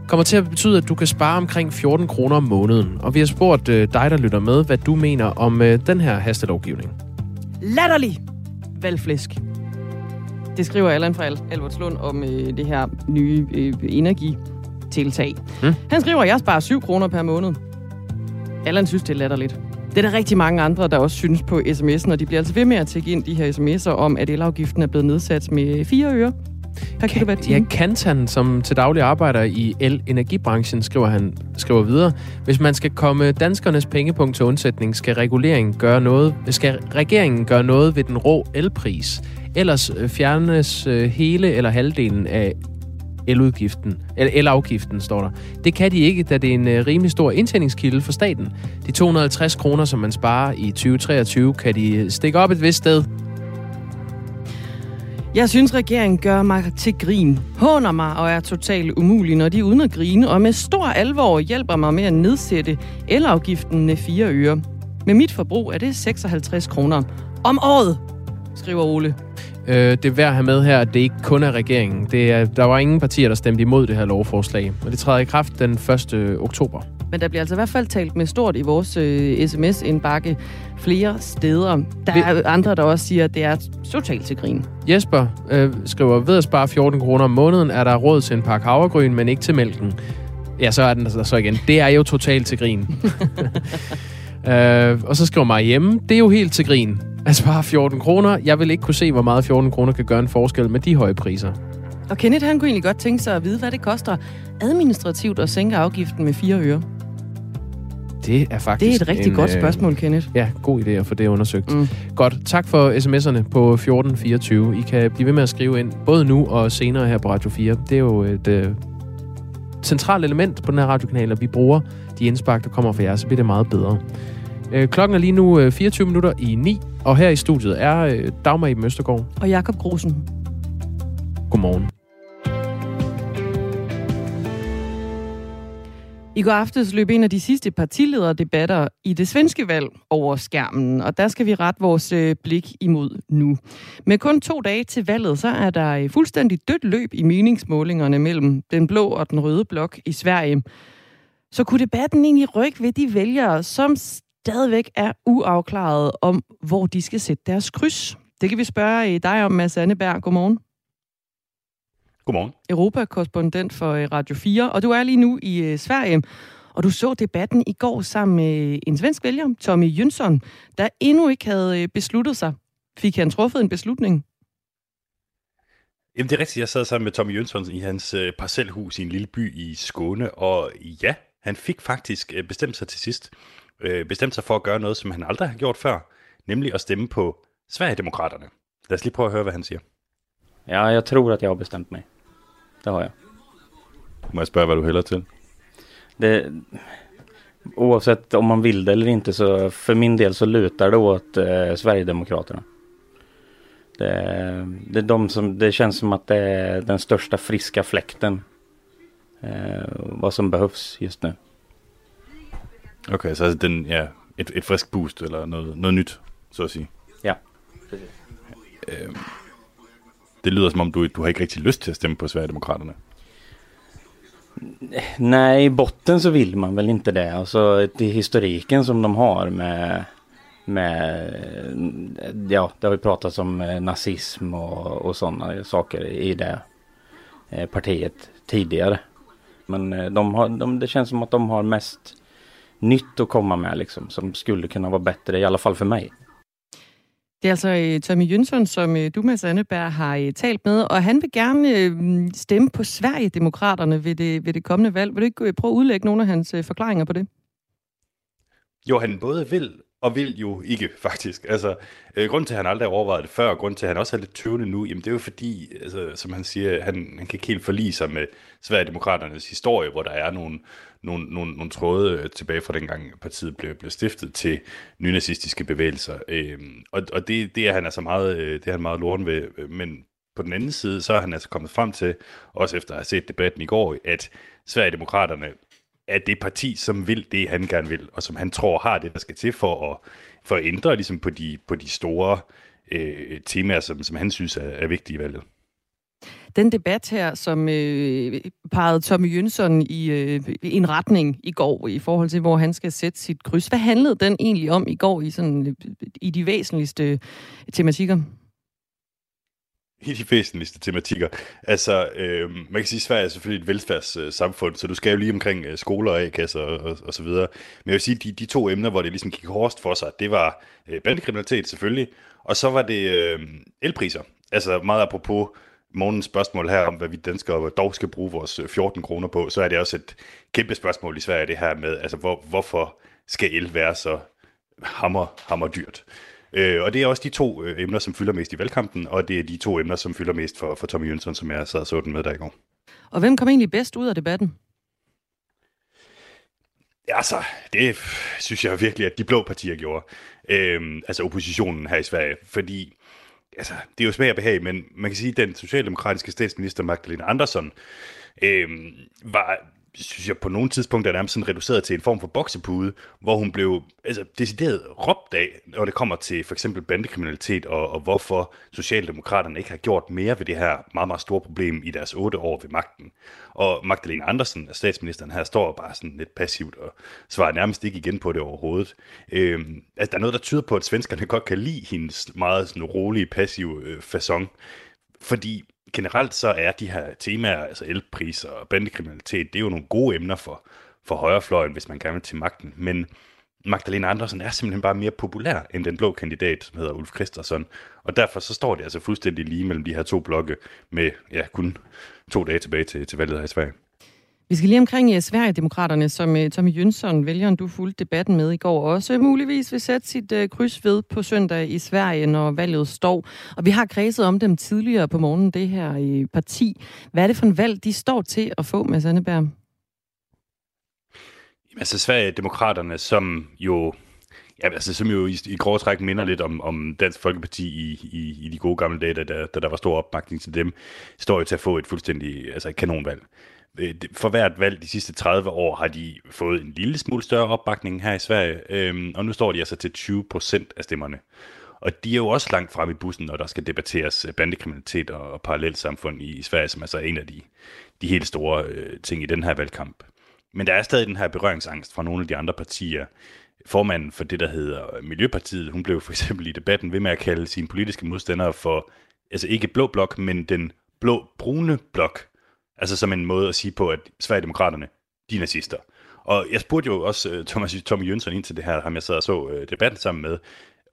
kommer til at betyde, at du kan spare omkring 14 kroner om måneden. Og vi har spurgt øh, dig, der lytter med, hvad du mener om øh, den her hastelovgivning. Latterlig valgflæsk. Det skriver Allan fra Albertslund om øh, det her nye øh, energi tiltag. Mm. Han skriver, at jeg sparer 7 kroner per måned. Allan synes, det er latterligt. Det er der rigtig mange andre, der også synes på sms'en, og de bliver altså ved med at tække ind de her sms'er om, at elafgiften er blevet nedsat med 4 øre per kilowatt time. Ja, Kantan, som til daglig arbejder i el-energibranchen, skriver han skriver videre. Hvis man skal komme danskernes pengepunkt til undsætning, skal regeringen gøre noget, skal regeringen gøre noget ved den rå elpris. Ellers fjernes øh, hele eller halvdelen af eludgiften, eller elafgiften, står der. Det kan de ikke, da det er en øh, rimelig stor indtjeningskilde for staten. De 250 kroner, som man sparer i 2023, kan de øh, stikke op et vist sted. Jeg synes, regeringen gør mig til grin, håner mig og er totalt umulig, når de uden at grine og med stor alvor hjælper mig med at nedsætte elafgiften med fire øre. Med mit forbrug er det 56 kroner om året, skriver Ole. Øh, det er værd at have med her, at det ikke kun er regeringen. Det er, der var ingen partier, der stemte imod det her lovforslag. Og det træder i kraft den 1. oktober. Men der bliver altså i hvert fald talt med stort i vores øh, sms-indbakke flere steder. Der er andre, der også siger, at det er totalt til grin. Jesper øh, skriver, ved at spare 14 kroner om måneden, er der råd til en pakke havregryn, men ikke til mælken. Ja, så er den der så igen. Det er jo totalt til grin. øh, og så skriver mig hjemme, det er jo helt til grin. At spare 14 kroner. Jeg vil ikke kunne se, hvor meget 14 kroner kan gøre en forskel med de høje priser. Og Kenneth, han kunne egentlig godt tænke sig at vide, hvad det koster administrativt at sænke afgiften med 4 øre. Det er faktisk Det er et rigtig en, godt spørgsmål, Kenneth. Ja, god idé at få det undersøgt. Mm. Godt. Tak for sms'erne på 1424. I kan blive ved med at skrive ind, både nu og senere her på Radio 4. Det er jo et uh, centralt element på den her radiokanal, og vi bruger de indspark, der kommer fra jer, så bliver det meget bedre. Uh, klokken er lige nu uh, 24 minutter i 9, og her i studiet er uh, Dagmar i Møstergaard. Og Jakob Grusen. Godmorgen. I går aftes løb en af de sidste partilederdebatter i det svenske valg over skærmen, og der skal vi rette vores øh, blik imod nu. Med kun to dage til valget, så er der et fuldstændig dødt løb i meningsmålingerne mellem den blå og den røde blok i Sverige. Så kunne debatten egentlig rykke ved de vælgere, som stadigvæk er uafklaret om, hvor de skal sætte deres kryds? Det kan vi spørge dig om, Mads Anneberg. Godmorgen. Godmorgen. Europakorrespondent for øh, Radio 4, og du er lige nu i øh, Sverige. Og du så debatten i går sammen med en svensk vælger, Tommy Jønsson, der endnu ikke havde øh, besluttet sig. Fik han truffet en beslutning? Jamen det er rigtigt, jeg sad sammen med Tommy Jønsson i hans øh, parcelhus i en lille by i Skåne, og ja, han fik faktisk øh, bestemt sig til sidst. Øh, bestemt sig for at gøre noget, som han aldrig har gjort før, nemlig at stemme på Sverigedemokraterne. Lad os lige prøve at høre, hvad han siger. Ja, jeg tror at jeg har bestemt mig. Det har jeg. Må jeg spørge, hvad du hælder til? Det, oavsett om man vill det eller inte så för min del så lutar det åt eh, Sverigedemokraterna. Det, det, är de som, det känns som att det är den största friska fläkten. Eh, vad som behövs just nu. Okej, okay, så alltså den, ja, ett, ett frisk boost eller noget, noget nyt, så at sige. Ja, precis. Øhm, det lyder som om, du, du har ikke rigtig lyst til at stemme på Sverigedemokraterne. Nej, i botten så vill man väl inte det. Alltså det historiken som de har med, med ja, det har ju pratats om eh, nazism och, och sådana saker i det eh, partiet tidigare. Men eh, de har, de, det känns som att de har mest nytt att komma med liksom, som skulle kunna vara bättre, i alla fall för mig. Det er altså øh, Tommy Jønsson, som øh, du, Mads Anneberg, har øh, talt med, og han vil gerne stemme på Sverigedemokraterne ved det, ved det kommende valg. Vil du ikke prøve at udlægge nogle af hans forklaringer på det? Jo, han både vil og vil jo ikke, faktisk. Altså, øh, grunden til, at han aldrig har overvejet det før, og grunden til, at han også er lidt tøvende nu, jamen det er jo fordi, altså, som han siger, han, han kan ikke helt forlige sig med Sverigedemokraternes historie, hvor der er nogle, nogle, nogle, nogle tråde øh, tilbage fra dengang partiet blev, blev stiftet til nynazistiske bevægelser. Øh, og og det, det er han altså meget, øh, det er han meget loren ved, men på den anden side, så er han altså kommet frem til, også efter at have set debatten i går, at Sverigedemokraterne er det parti, som vil det, han gerne vil, og som han tror har det, der skal til for at, for at ændre ligesom på, de, på de store øh, temaer, som, som han synes er, er vigtige i valget. Den debat her, som øh, pegede Tommy Jønsson i, øh, i en retning i går, i forhold til, hvor han skal sætte sit kryds. Hvad handlede den egentlig om i går i, sådan, øh, i de væsentligste tematikker? I de væsentligste tematikker. Altså, øh, man kan sige, at Sverige er selvfølgelig et velfærdssamfund, så du skal jo lige omkring øh, skoler, A-kasser og, og, og så videre. Men jeg vil sige, de, de to emner, hvor det ligesom gik hårdest for sig, det var øh, bandekriminalitet selvfølgelig, og så var det øh, elpriser. Altså meget apropos morgens spørgsmål her om, hvad vi danskere dog skal bruge vores øh, 14 kroner på, så er det også et kæmpe spørgsmål i Sverige, det her med, altså hvor, hvorfor skal el være så hammer, hammer dyrt? Øh, og det er også de to øh, emner, som fylder mest i valgkampen, og det er de to emner, som fylder mest for, for Tommy Jønsson, som jeg sad og så den med der i går. Og hvem kom egentlig bedst ud af debatten? Ja, altså, det synes jeg virkelig, at de blå partier gjorde. Øhm, altså oppositionen her i Sverige. Fordi, altså, det er jo smag og behag, men man kan sige, at den socialdemokratiske statsminister Magdalena Andersson øhm, var synes jeg på nogle tidspunkter er nærmest sådan reduceret til en form for boksepude, hvor hun blev altså, decideret råbt af, når det kommer til for eksempel bandekriminalitet, og, og hvorfor Socialdemokraterne ikke har gjort mere ved det her meget, meget store problem i deres otte år ved magten. Og Magdalena Andersen, altså statsministeren her, står bare sådan lidt passivt og svarer nærmest ikke igen på det overhovedet. Øhm, altså, der er noget, der tyder på, at svenskerne godt kan lide hendes meget sådan rolige, passive øh, façon, fordi generelt så er de her temaer, altså elpriser og bandekriminalitet, det er jo nogle gode emner for, for højrefløjen, hvis man gerne vil til magten. Men Magdalena Andersen er simpelthen bare mere populær end den blå kandidat, som hedder Ulf Christensen. Og derfor så står det altså fuldstændig lige mellem de her to blokke med ja, kun to dage tilbage til, til valget her i Sverige. Vi skal lige omkring uh, Sverigedemokraterne, som uh, Tommy Jønsson, vælgeren du fulgte debatten med i går, også muligvis vil sætte sit uh, kryds ved på søndag i Sverige, når valget står. Og vi har kredset om dem tidligere på morgenen, det her i parti. Hvad er det for en valg, de står til at få, med Sandeberg? Altså Sverigedemokraterne, som jo Ja, altså, som jo i, i grove træk minder lidt om, om Dansk Folkeparti i, i, i de gode gamle dage, da, da der var stor opbakning til dem, står jo til at få et fuldstændig altså et kanonvalg. Øh, for hvert valg de sidste 30 år har de fået en lille smule større opbakning her i Sverige, øhm, og nu står de altså til 20 procent af stemmerne. Og de er jo også langt frem i bussen, når der skal debatteres øh, bandekriminalitet og parallelsamfund i Sverige, som altså er en af de, de helt store øh, ting i den her valgkamp. Men der er stadig den her berøringsangst fra nogle af de andre partier. Formanden for det, der hedder Miljøpartiet, hun blev for eksempel i debatten ved med at kalde sine politiske modstandere for, altså ikke blå blok, men den blå-brune blok, Altså som en måde at sige på, at Sverigedemokraterne, de er nazister. Og jeg spurgte jo også uh, Thomas, Tommy Jønsson ind til det her, ham jeg sad og så uh, debatten sammen med,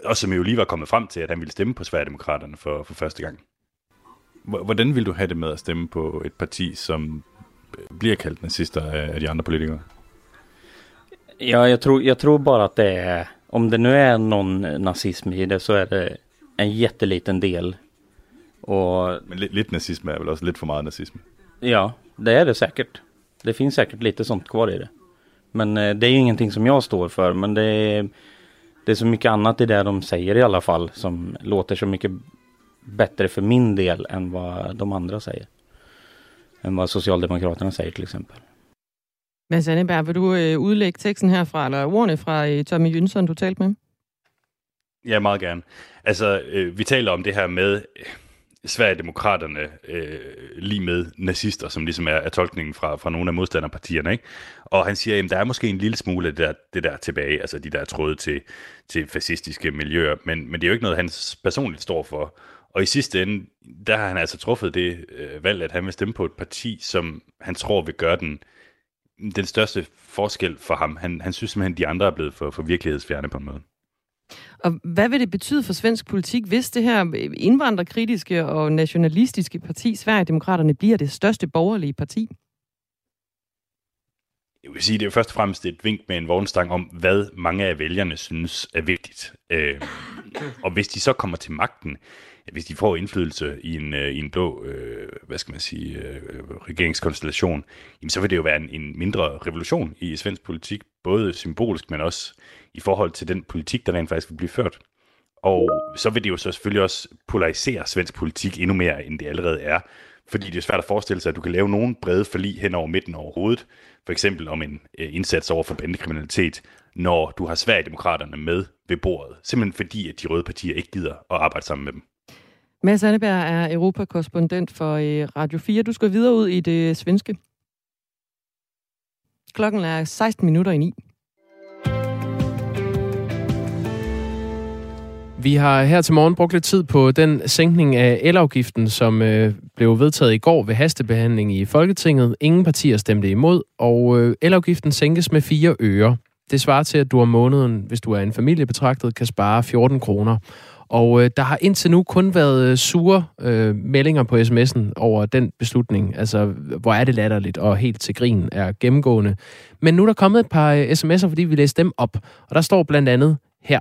og som jo lige var kommet frem til, at han ville stemme på Sverigedemokraterne for, for første gang. Hvordan vil du have det med at stemme på et parti, som bliver kaldt nazister af, de andre politikere? Ja, jag tror, jag tror bara att det är, om det nu är någon nazism i det så är det en jätteliten del. Och... Men lidt, lidt nazisme er vel også lidt for meget nazisme? Ja, det är det säkert. Det finns säkert lite sånt kvar i det. Men eh, det är ju ingenting som jag står för. Men det är, det är så mycket annat i det de säger i alla fall som låter så mycket bättre för min del än vad de andra säger. Än vad Socialdemokraterna säger till exempel. Mads Anneberg, vil du øh, udlægge teksten herfra, eller ordene fra øh, Tommy Jønsson, du talte med? Ja, meget gerne. Altså, øh, vi taler om det her med, Sverigedemokraterne øh, lige med nazister, som ligesom er, er tolkningen fra, fra nogle af modstanderpartierne. Ikke? Og han siger, at der er måske en lille smule det der, det der tilbage, altså de der tråde til, til fascistiske miljøer, men, men det er jo ikke noget, han personligt står for. Og i sidste ende, der har han altså truffet det øh, valg, at han vil stemme på et parti, som han tror vil gøre den, den største forskel for ham. Han, han synes simpelthen, at de andre er blevet for, for virkelighedsfjerne på en måde. Og hvad vil det betyde for svensk politik, hvis det her indvandrerkritiske og nationalistiske parti, Sverigedemokraterne, bliver det største borgerlige parti? Jeg vil sige, det er jo først og fremmest et vink med en vognstang om, hvad mange af vælgerne synes er vigtigt. Øh, og hvis de så kommer til magten, hvis de får indflydelse i en, øh, i en blå, øh, hvad skal man sige, øh, regeringskonstellation, jamen så vil det jo være en, en mindre revolution i svensk politik, både symbolisk, men også i forhold til den politik, der rent faktisk vil blive ført. Og så vil det jo så selvfølgelig også polarisere svensk politik endnu mere, end det allerede er. Fordi det er svært at forestille sig, at du kan lave nogen brede forlig hen over midten overhovedet. For eksempel om en øh, indsats over for bandekriminalitet, når du har Sverigedemokraterne med ved bordet. Simpelthen fordi, at de røde partier ikke gider at arbejde sammen med dem. Mads Anneberg er europakorrespondent for øh, Radio 4. Du skal videre ud i det svenske. Klokken er 16 minutter i 9. Vi har her til morgen brugt lidt tid på den sænkning af elafgiften, som øh, blev vedtaget i går ved hastebehandling i Folketinget. Ingen partier stemte imod, og øh, elafgiften sænkes med 4 øre. Det svarer til, at du om måneden, hvis du er en familie betragtet, kan spare 14 kroner. Og øh, der har indtil nu kun været øh, sure øh, meldinger på sms'en over den beslutning. Altså, hvor er det latterligt og helt til grin er gennemgående. Men nu er der kommet et par øh, sms'er, fordi vi læste dem op. Og der står blandt andet her.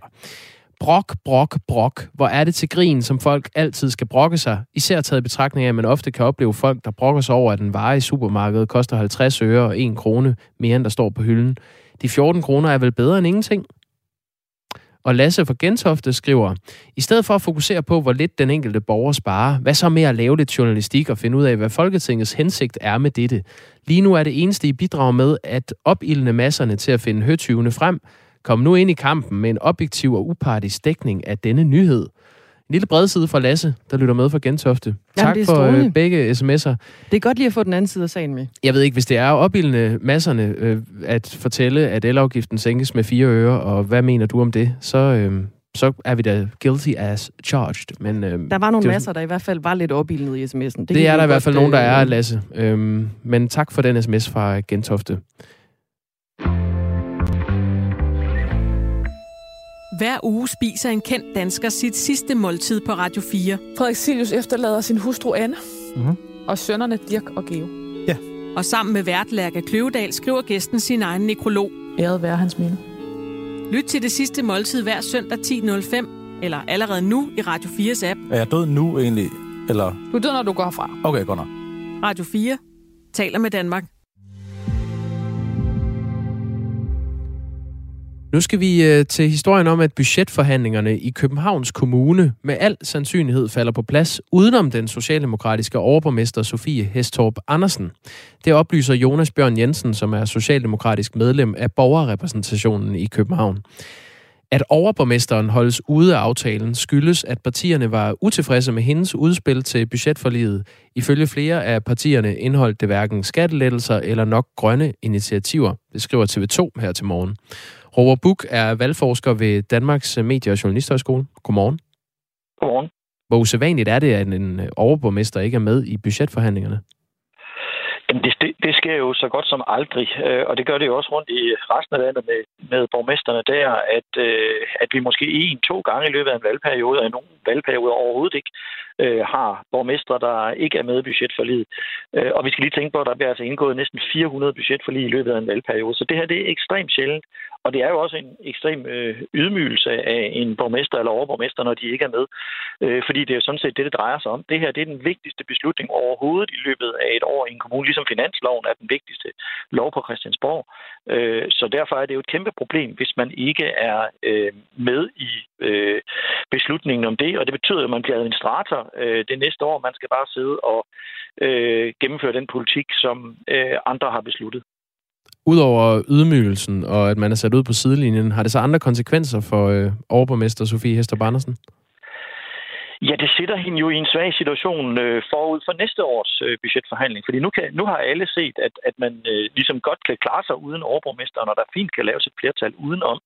Brok, brok, brok. Hvor er det til grin, som folk altid skal brokke sig. Især taget i betragtning af, at man ofte kan opleve folk, der brokker sig over, at en vare i supermarkedet koster 50 øre og 1 krone mere, end der står på hylden. De 14 kroner er vel bedre end ingenting? Og Lasse fra Gentofte skriver, i stedet for at fokusere på, hvor lidt den enkelte borger sparer, hvad så med at lave lidt journalistik og finde ud af, hvad Folketingets hensigt er med dette? Lige nu er det eneste, I bidrager med, at opildne masserne til at finde høtyvene frem. Kom nu ind i kampen med en objektiv og upartisk dækning af denne nyhed. En lille bredside fra Lasse, der lytter med fra Gentofte. Jamen, tak er for øh, begge sms'er. Det er godt lige at få den anden side af sagen med. Jeg ved ikke, hvis det er opildne masserne øh, at fortælle, at elafgiften sænkes med 4 øre, og hvad mener du om det, så, øh, så er vi da guilty as charged. Men, øh, Der var nogle det, masser, der i hvert fald var lidt opildnet i sms'en. Det, Det, er der i hvert fald nogen, der er, øh, Lasse. Øhm, men tak for den sms fra Gentofte. Hver uge spiser en kendt dansker sit sidste måltid på Radio 4. Frederik Silius efterlader sin hustru Anne Mhm. og sønnerne Dirk og Geo. Og sammen med vært Lærke Kløvedal skriver gæsten sin egen nekrolog. Æret være hans minde. Lyt til det sidste måltid hver søndag 10.05, eller allerede nu i Radio 4's app. Er jeg død nu egentlig? Eller? Du er død, når du går fra. Okay, godt nok. Radio 4 taler med Danmark. Nu skal vi øh, til historien om, at budgetforhandlingerne i Københavns Kommune med al sandsynlighed falder på plads udenom den socialdemokratiske overborgmester Sofie Hestorp Andersen. Det oplyser Jonas Bjørn Jensen, som er socialdemokratisk medlem af borgerrepræsentationen i København. At overborgmesteren holdes ude af aftalen skyldes, at partierne var utilfredse med hendes udspil til budgetforliget. Ifølge flere af partierne indeholdt det hverken skattelettelser eller nok grønne initiativer, det skriver TV2 her til morgen. Robert Buk er valgforsker ved Danmarks Medie- og Journalisthøjskole. Godmorgen. Godmorgen. Hvor usædvanligt er det, at en overborgmester ikke er med i budgetforhandlingerne? Jamen, det, det, det sker jo så godt som aldrig, øh, og det gør det jo også rundt i resten af landet med, med borgmesterne der, at, øh, at vi måske en, to gange i løbet af en valgperiode, og i nogle valgperioder overhovedet ikke, øh, har borgmestre, der ikke er med i budgetforliget. Øh, og vi skal lige tænke på, at der bliver altså indgået næsten 400 budgetforlig i løbet af en valgperiode, så det her det er ekstremt sjældent. Og det er jo også en ekstrem øh, ydmygelse af en borgmester eller overborgmester, når de ikke er med. Øh, fordi det er jo sådan set det, det drejer sig om. Det her det er den vigtigste beslutning overhovedet i løbet af et år i en kommune, ligesom finansloven er den vigtigste lov på Christiansborg. Øh, så derfor er det jo et kæmpe problem, hvis man ikke er øh, med i øh, beslutningen om det. Og det betyder, at man bliver administrator øh, det næste år. Man skal bare sidde og øh, gennemføre den politik, som øh, andre har besluttet. Udover ydmygelsen og at man er sat ud på sidelinjen, har det så andre konsekvenser for øh, overborgmester Sofie Hester Andersen? Ja, det sætter hende jo i en svag situation øh, forud for næste års øh, budgetforhandling. Fordi nu, kan, nu har alle set, at, at man øh, ligesom godt kan klare sig uden overborgmesteren, og der fint kan laves et flertal udenom.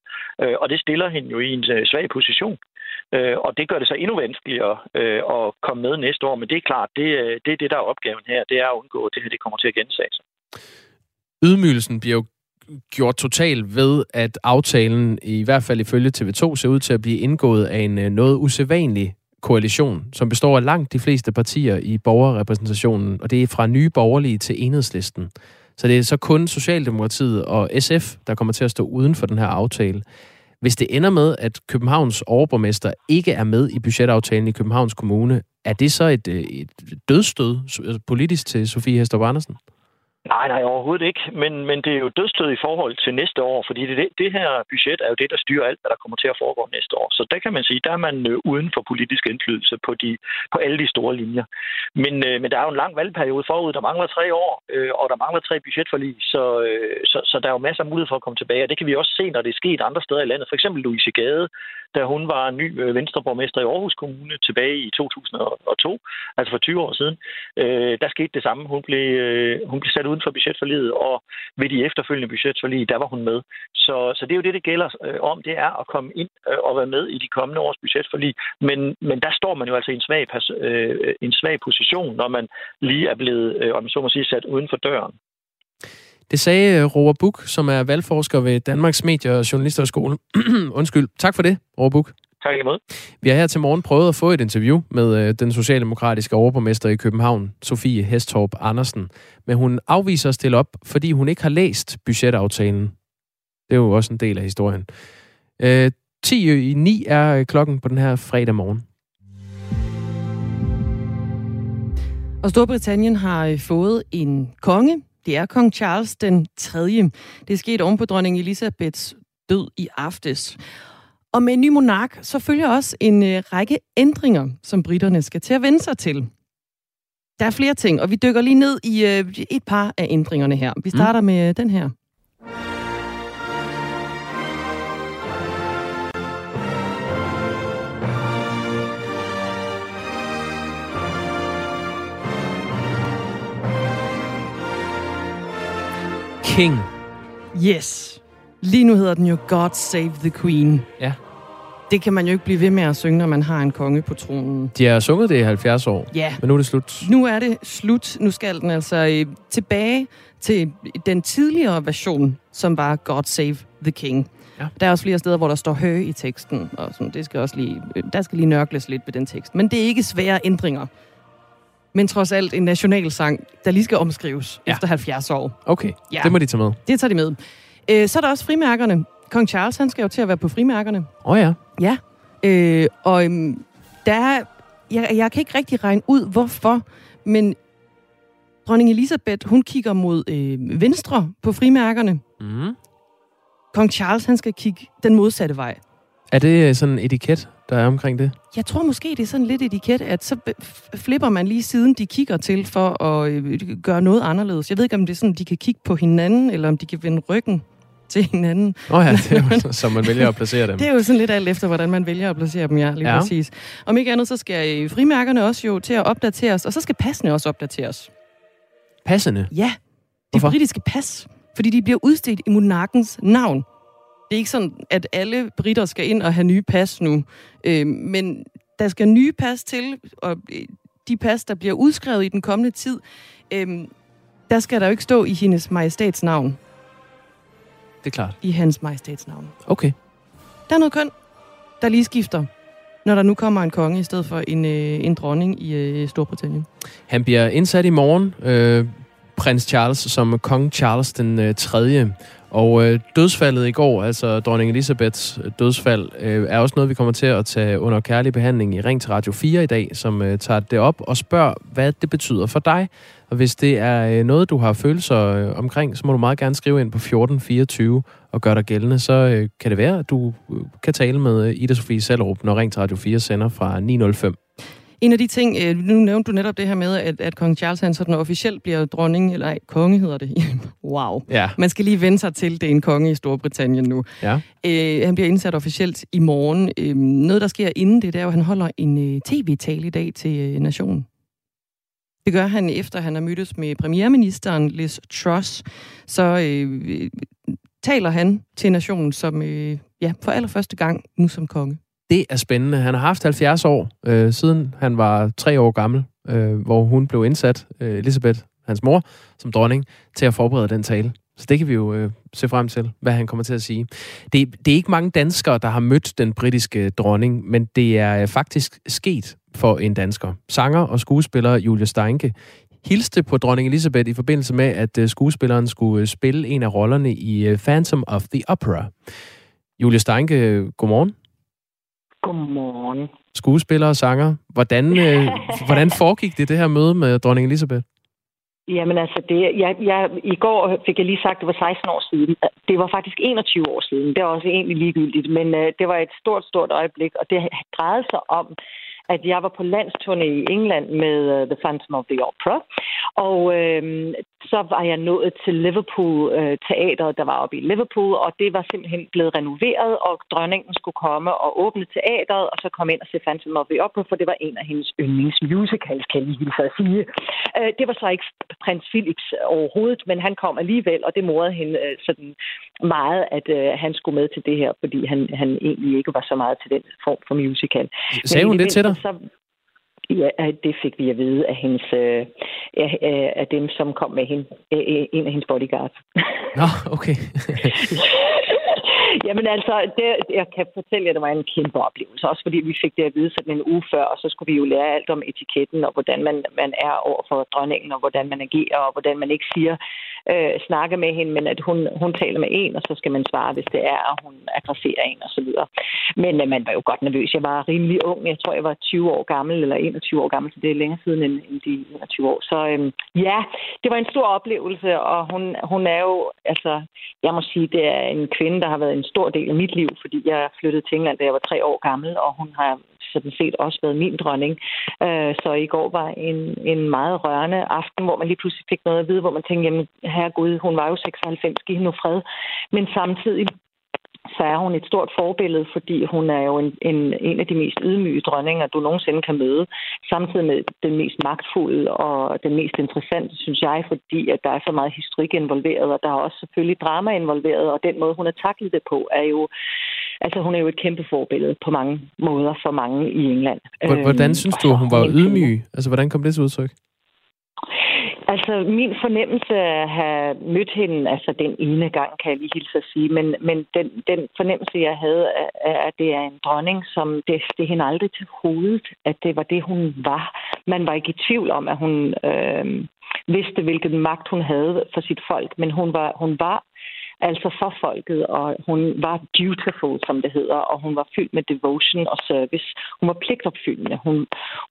Øh, og det stiller hende jo i en øh, svag position. Øh, og det gør det så endnu vanskeligere øh, at komme med næste år. Men det er klart, det, øh, det er det, der er opgaven her. Det er at undgå, at det her det kommer til at gensage sig. Ydmygelsen bliver jo gjort total ved, at aftalen, i hvert fald ifølge TV2, ser ud til at blive indgået af en øh, noget usædvanlig koalition, som består af langt de fleste partier i borgerrepræsentationen, og det er fra nye borgerlige til enhedslisten. Så det er så kun Socialdemokratiet og SF, der kommer til at stå uden for den her aftale. Hvis det ender med, at Københavns overborgmester ikke er med i budgetaftalen i Københavns Kommune, er det så et, øh, et dødstød altså politisk til Sofie Hester Andersen? Nej, nej, overhovedet ikke. Men, men det er jo dødstød i forhold til næste år, fordi det, det her budget er jo det, der styrer alt, hvad der kommer til at foregå næste år. Så der kan man sige, der er man øh, uden for politisk indflydelse på, de, på alle de store linjer. Men, øh, men der er jo en lang valgperiode forud. Der mangler tre år, øh, og der mangler tre budgetforlig, så, så, så der er jo masser af mulighed for at komme tilbage. Og det kan vi også se, når det er sket andre steder i landet. For eksempel Louise Gade, da hun var ny øh, venstreborgmester i Aarhus Kommune tilbage i 2002, altså for 20 år siden. Øh, der skete det samme. Hun blev, øh, hun blev sat uden for budgetforliget, og ved de efterfølgende budgetforlig, der var hun med. Så, så det er jo det, det gælder øh, om, det er at komme ind øh, og være med i de kommende års budgetforlig. Men, men der står man jo altså i en svag, øh, øh, en svag position, når man lige er blevet, øh, om så må sige, sat uden for døren. Det sagde øh, Roar Buk, som er valgforsker ved Danmarks Medie- og Journalisterskole. Undskyld. Tak for det, Roar Buk. Tak imod. Vi har her til morgen prøvet at få et interview med øh, den socialdemokratiske overborgmester i København, Sofie Hestorp Andersen. Men hun afviser at stille op, fordi hun ikke har læst budgetaftalen. Det er jo også en del af historien. Øh, 10 i 9 er klokken på den her fredag morgen. Og Storbritannien har øh, fået en konge. Det er kong Charles den 3. Det er sket oven på dronning Elisabeths død i aftes. Og med en ny monark, så følger også en øh, række ændringer, som britterne skal til at vende sig til. Der er flere ting, og vi dykker lige ned i øh, et par af ændringerne her. Vi starter mm. med den her. King. Yes. Lige nu hedder den jo God Save the Queen. Ja. Det kan man jo ikke blive ved med at synge, når man har en konge på tronen. De har sunget det i 70 år, Ja. men nu er det slut. Nu er det slut. Nu skal den altså øh, tilbage til den tidligere version, som var God Save the King. Ja. Der er også flere steder, hvor der står hø i teksten, og sådan, det skal også lige, øh, der skal lige nørkles lidt ved den tekst. Men det er ikke svære ændringer. Men trods alt en nationalsang, der lige skal omskrives ja. efter 70 år. Okay, ja. det må de tage med. Det tager de med. Øh, så er der også frimærkerne. Kong Charles, han skal jo til at være på frimærkerne. Åh oh, ja. Ja. Øh, og øhm, der er, jeg, jeg kan ikke rigtig regne ud, hvorfor, men dronning Elisabeth, hun kigger mod øh, venstre på frimærkerne. Mm. Kong Charles, han skal kigge den modsatte vej. Er det øh, sådan en etiket, der er omkring det? Jeg tror måske, det er sådan lidt etiket, at så flipper man lige siden, de kigger til for at øh, gøre noget anderledes. Jeg ved ikke, om det er sådan, de kan kigge på hinanden, eller om de kan vende ryggen til hinanden. Åh oh ja, det er jo, så man vælger at placere dem. Det er jo sådan lidt alt efter, hvordan man vælger at placere dem, ja, lige Ja. præcis. Om ikke andet, så skal øh, frimærkerne også jo til at opdateres, og så skal passene også opdateres. Passende? Ja, det Hvorfor? britiske pas, fordi de bliver udstedt i monarkens navn. Det er ikke sådan, at alle britter skal ind og have nye pas nu, øh, men der skal nye pas til, og øh, de pas, der bliver udskrevet i den kommende tid, øh, der skal der jo ikke stå i hendes majestats navn, Det er klart. i hans majestats navn. Okay. Der er noget køn, der lige skifter, når der nu kommer en konge i stedet for en, øh, en dronning i øh, Storbritannien. Han bliver indsat i morgen, øh, prins Charles, som kong Charles den øh, 3. Og øh, dødsfaldet i går, altså dronning Elisabeths øh, dødsfald, øh, er også noget, vi kommer til at tage under kærlig behandling i Ring til Radio 4 i dag, som øh, tager det op og spørger, hvad det betyder for dig. Og hvis det er øh, noget, du har følelser øh, omkring, så må du meget gerne skrive ind på 1424 og gøre dig gældende. Så øh, kan det være, at du øh, kan tale med øh, Ida Sofie Sellerup, når Ring til Radio 4 sender fra 905. En af de ting, øh, nu nævnte du netop det her med, at, at kong Charles han sådan officielt bliver dronning, eller ej, konge hedder det. wow. Ja. Man skal lige vende sig til, det er en konge i Storbritannien nu. Ja. Øh, han bliver indsat officielt i morgen. Øh, noget, der sker inden det, det er jo, at han holder en øh, tv-tale i dag til øh, nationen. Det gør han efter, han har mødtes med premierministeren Liz Truss. Så øh, taler han til nationen som, øh, ja, for allerførste gang nu som konge. Det er spændende. Han har haft 70 år, øh, siden han var tre år gammel, øh, hvor hun blev indsat, øh, Elisabeth, hans mor, som dronning, til at forberede den tale. Så det kan vi jo øh, se frem til, hvad han kommer til at sige. Det, det er ikke mange danskere, der har mødt den britiske dronning, men det er øh, faktisk sket for en dansker. Sanger og skuespiller Julia Steinke hilste på dronning Elisabeth i forbindelse med, at øh, skuespilleren skulle øh, spille en af rollerne i øh, Phantom of the Opera. Julia Steinke, øh, godmorgen. Godmorgen. skuespiller og sanger. Hvordan, øh, hvordan foregik det, det her møde med dronning Elisabeth? Jamen altså, det, jeg, jeg, i går fik jeg lige sagt, at det var 16 år siden. Det var faktisk 21 år siden. Det er også egentlig ligegyldigt, men uh, det var et stort, stort øjeblik, og det drejede sig om, at jeg var på landsturné i England med uh, The Phantom of the Opera, og øh, så var jeg nået til Liverpool øh, teateret, der var oppe i Liverpool, og det var simpelthen blevet renoveret, og dronningen skulle komme og åbne teateret, og så komme ind og se Phantom of the Opera, for det var en af hendes yndlingsmusicals, kan jeg lige hilse at sige. Øh, det var så ikke prins Philips overhovedet, men han kom alligevel, og det morede hende øh, sådan meget, at øh, han skulle med til det her, fordi han, han egentlig ikke var så meget til den form for musical. Sagde hun det til dig? Så, Ja, det fik vi at vide af, hendes, øh, af dem, som kom med hende. En af hendes bodyguards. Nå, okay. Jamen altså, det, jeg kan fortælle jer, at det var en kæmpe oplevelse. Også fordi vi fik det at vide sådan en uge før, og så skulle vi jo lære alt om etiketten, og hvordan man, man er over for dronningen, og hvordan man agerer, og hvordan man ikke siger, øh, snakke med hende, men at hun, hun taler med en, og så skal man svare, hvis det er, og hun adresserer en, og så videre. Men øh, man var jo godt nervøs. Jeg var rimelig ung. Jeg tror, jeg var 20 år gammel, eller 21 år gammel, så det er længere siden end, end de 21 år. Så øh, ja, det var en stor oplevelse, og hun, hun er jo, altså, jeg må sige, det er en kvinde, der har været en stor del af mit liv, fordi jeg flyttede til England, da jeg var tre år gammel, og hun har sådan set også været min dronning. Øh, så i går var en, en meget rørende aften, hvor man lige pludselig fik noget at vide, hvor man tænkte, jamen herregud, hun var jo 96, giv hende nu fred. Men samtidig så er hun et stort forbillede, fordi hun er jo en, en, en af de mest ydmyge dronninger, du nogensinde kan møde. Samtidig med den mest magtfulde og den mest interessante, synes jeg, fordi at der er så meget historik involveret, og der er også selvfølgelig drama involveret, og den måde, hun har taklet det på, er jo, altså hun er jo et kæmpe forbillede på mange måder for mange i England. Hvordan øhm, synes du, hun var ydmyg? Altså, hvordan kom det til udtryk? Altså, min fornemmelse af at have mødt hende, altså den ene gang, kan jeg lige hilse at sige, men, men den, den fornemmelse, jeg havde, er, at det er en dronning, som det, det hende aldrig til hovedet, at det var det, hun var. Man var ikke i tvivl om, at hun øh, vidste, hvilken magt hun havde for sit folk, men hun var, hun var altså for folket, og hun var dutiful, som det hedder, og hun var fyldt med devotion og service. Hun var pligtopfyldende. Hun,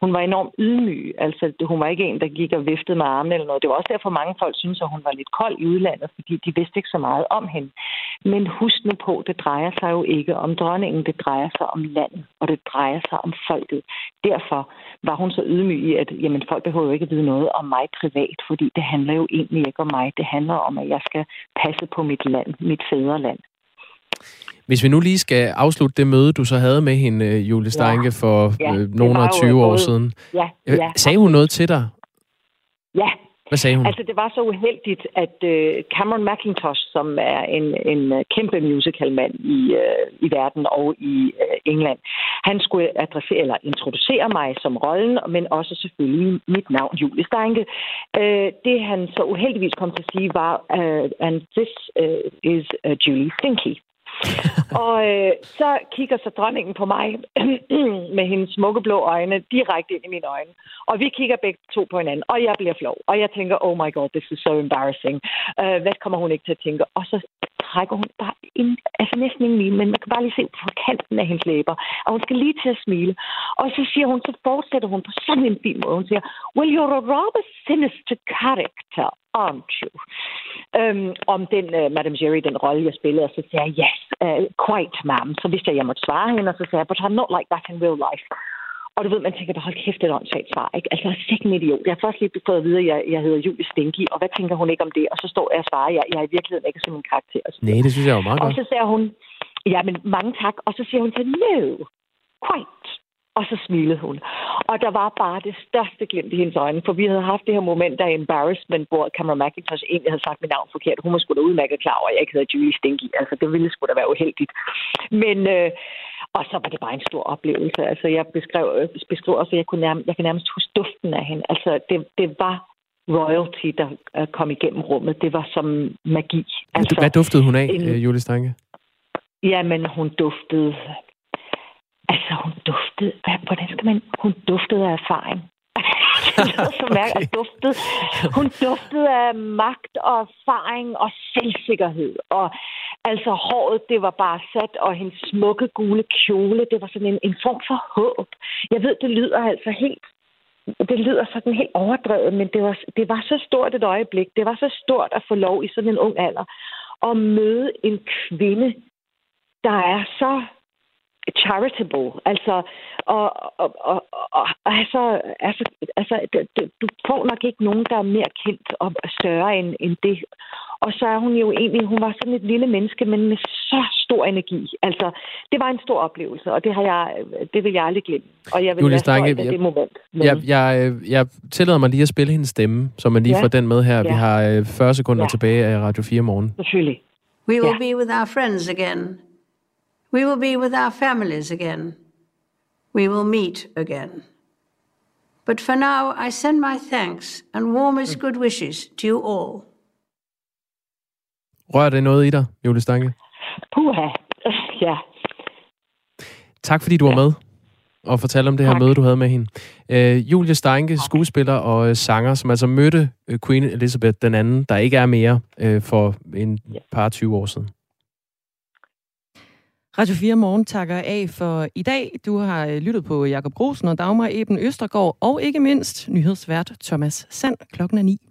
hun var enormt ydmyg. Altså, hun var ikke en, der gik og viftede med armene eller noget. Det var også derfor, mange folk synes, at hun var lidt kold i udlandet, fordi de vidste ikke så meget om hende. Men husk nu på, det drejer sig jo ikke om dronningen, det drejer sig om landet, og det drejer sig om folket. Derfor var hun så ydmyg i, at jamen, folk behøver jo ikke at vide noget om mig privat, fordi det handler jo egentlig ikke om mig. Det handler om, at jeg skal passe på mit land, mit fædreland. Hvis vi nu lige skal afslutte det møde, du så havde med hende, øh, Julie Steinke, ja. for ja, øh, nogle og 20 år siden. Ja, øh, ja, Sagde hun noget til dig? Ja, hvad sagde hun? Altså, det var så uheldigt, at øh, Cameron McIntosh, som er en, en øh, kæmpe musicalmand i, øh, i verden og i øh, England, han skulle adressere eller introducere mig som rollen, men også selvfølgelig mit navn, Julie Steinke. Øh, det han så uheldigvis kom til at sige var, uh, and this uh, is uh, Julie Stinky. og øh, så kigger så dronningen på mig med hendes smukke blå øjne direkte ind i mine øjne. Og vi kigger begge to på hinanden, og jeg bliver flov. Og jeg tænker, oh my god, this is so embarrassing. Uh, hvad kommer hun ikke til at tænke? Og så trækker hun bare ind, altså næsten ingen mine, men man kan bare lige se på kanten af hendes læber. Og hun skal lige til at smile. Og så siger hun, så fortsætter hun på sådan en fin måde. Hun siger, well, you're a rather sinister character, aren't you? Øhm, om den uh, Madame Jerry, den rolle, jeg spillede, og så siger jeg, yes, uh, quite, ma'am. Så vidste jeg, jeg måtte svare hende, og så sagde jeg, but I'm not like that in real life. Og du ved, man tænker, hold kæft, det er et åndssvagt svar, ikke? Altså, jeg er sikkert en idiot. Jeg har først lige fået at vide, at jeg, jeg hedder Julie Stinky, og hvad tænker hun ikke om det? Og så står jeg og svarer, at jeg, jeg er i virkeligheden ikke som en karakter. Nej, det synes jeg jo meget godt. Og så siger hun, ja, men mange tak. Og så siger hun til, no, quite. Og så smilede hun. Og der var bare det største glimt i hendes øjne, for vi havde haft det her moment af embarrassment, hvor Cameron McIntosh egentlig havde sagt mit navn forkert. Hun var sgu da udmærket klar over, at jeg ikke hedder Julie Stinky. Altså, det ville sgu da være uheldigt. Men, øh, og så var det bare en stor oplevelse. Altså, jeg beskrev, beskrev også, at jeg, kunne nærmest, jeg kan nærmest huske duften af hende. Altså, det, det var royalty, der øh, kom igennem rummet. Det var som magi. Altså, Hvad duftede hun af, en, øh, Julie Stange? Jamen, hun duftede Altså, hun duftede... Hvordan skal man... Hun duftede af erfaring. så mærke, okay. at duftede, hun duftede af magt og erfaring og selvsikkerhed. Og altså håret, det var bare sat, og hendes smukke gule kjole, det var sådan en, en form for håb. Jeg ved, det lyder altså helt det lyder sådan helt overdrevet, men det var, det var så stort et øjeblik. Det var så stort at få lov i sådan en ung alder at møde en kvinde, der er så charitable. Altså, og, og, og, og altså, altså, altså du, får nok ikke nogen, der er mere kendt og større end, end det. Og så er hun jo egentlig, hun var sådan et lille menneske, men med så stor energi. Altså, det var en stor oplevelse, og det har jeg, det vil jeg aldrig glemme. Og jeg vil Julie Stange, af det moment. Men, Jeg, jeg, jeg tillader mig lige at spille hendes stemme, så man lige Ja. får den med her. Vi Ja. har øh, 40 sekunder Ja. tilbage af Radio 4 morgen. Selvfølgelig. We will be with our friends again. We will be with our families again. We will meet again. But for now, I send my thanks and warmest good wishes to you all. Rør det noget i dig, Julie Stange? Puha. Ja. Tak fordi du var med og fortalte om det her Tak. møde, du havde med hende. Øh, Julie Steinke, skuespiller og øh, sanger, som altså mødte øh, Queen Elizabeth den anden, der ikke er mere, øh, for en par 20 år siden. Radio 4 Morgen takker af for i dag. Du har øh, lyttet på Jakob Grosen og Dagmar Eben Østergaard, og ikke mindst nyhedsvært Thomas Sand klokken er 9.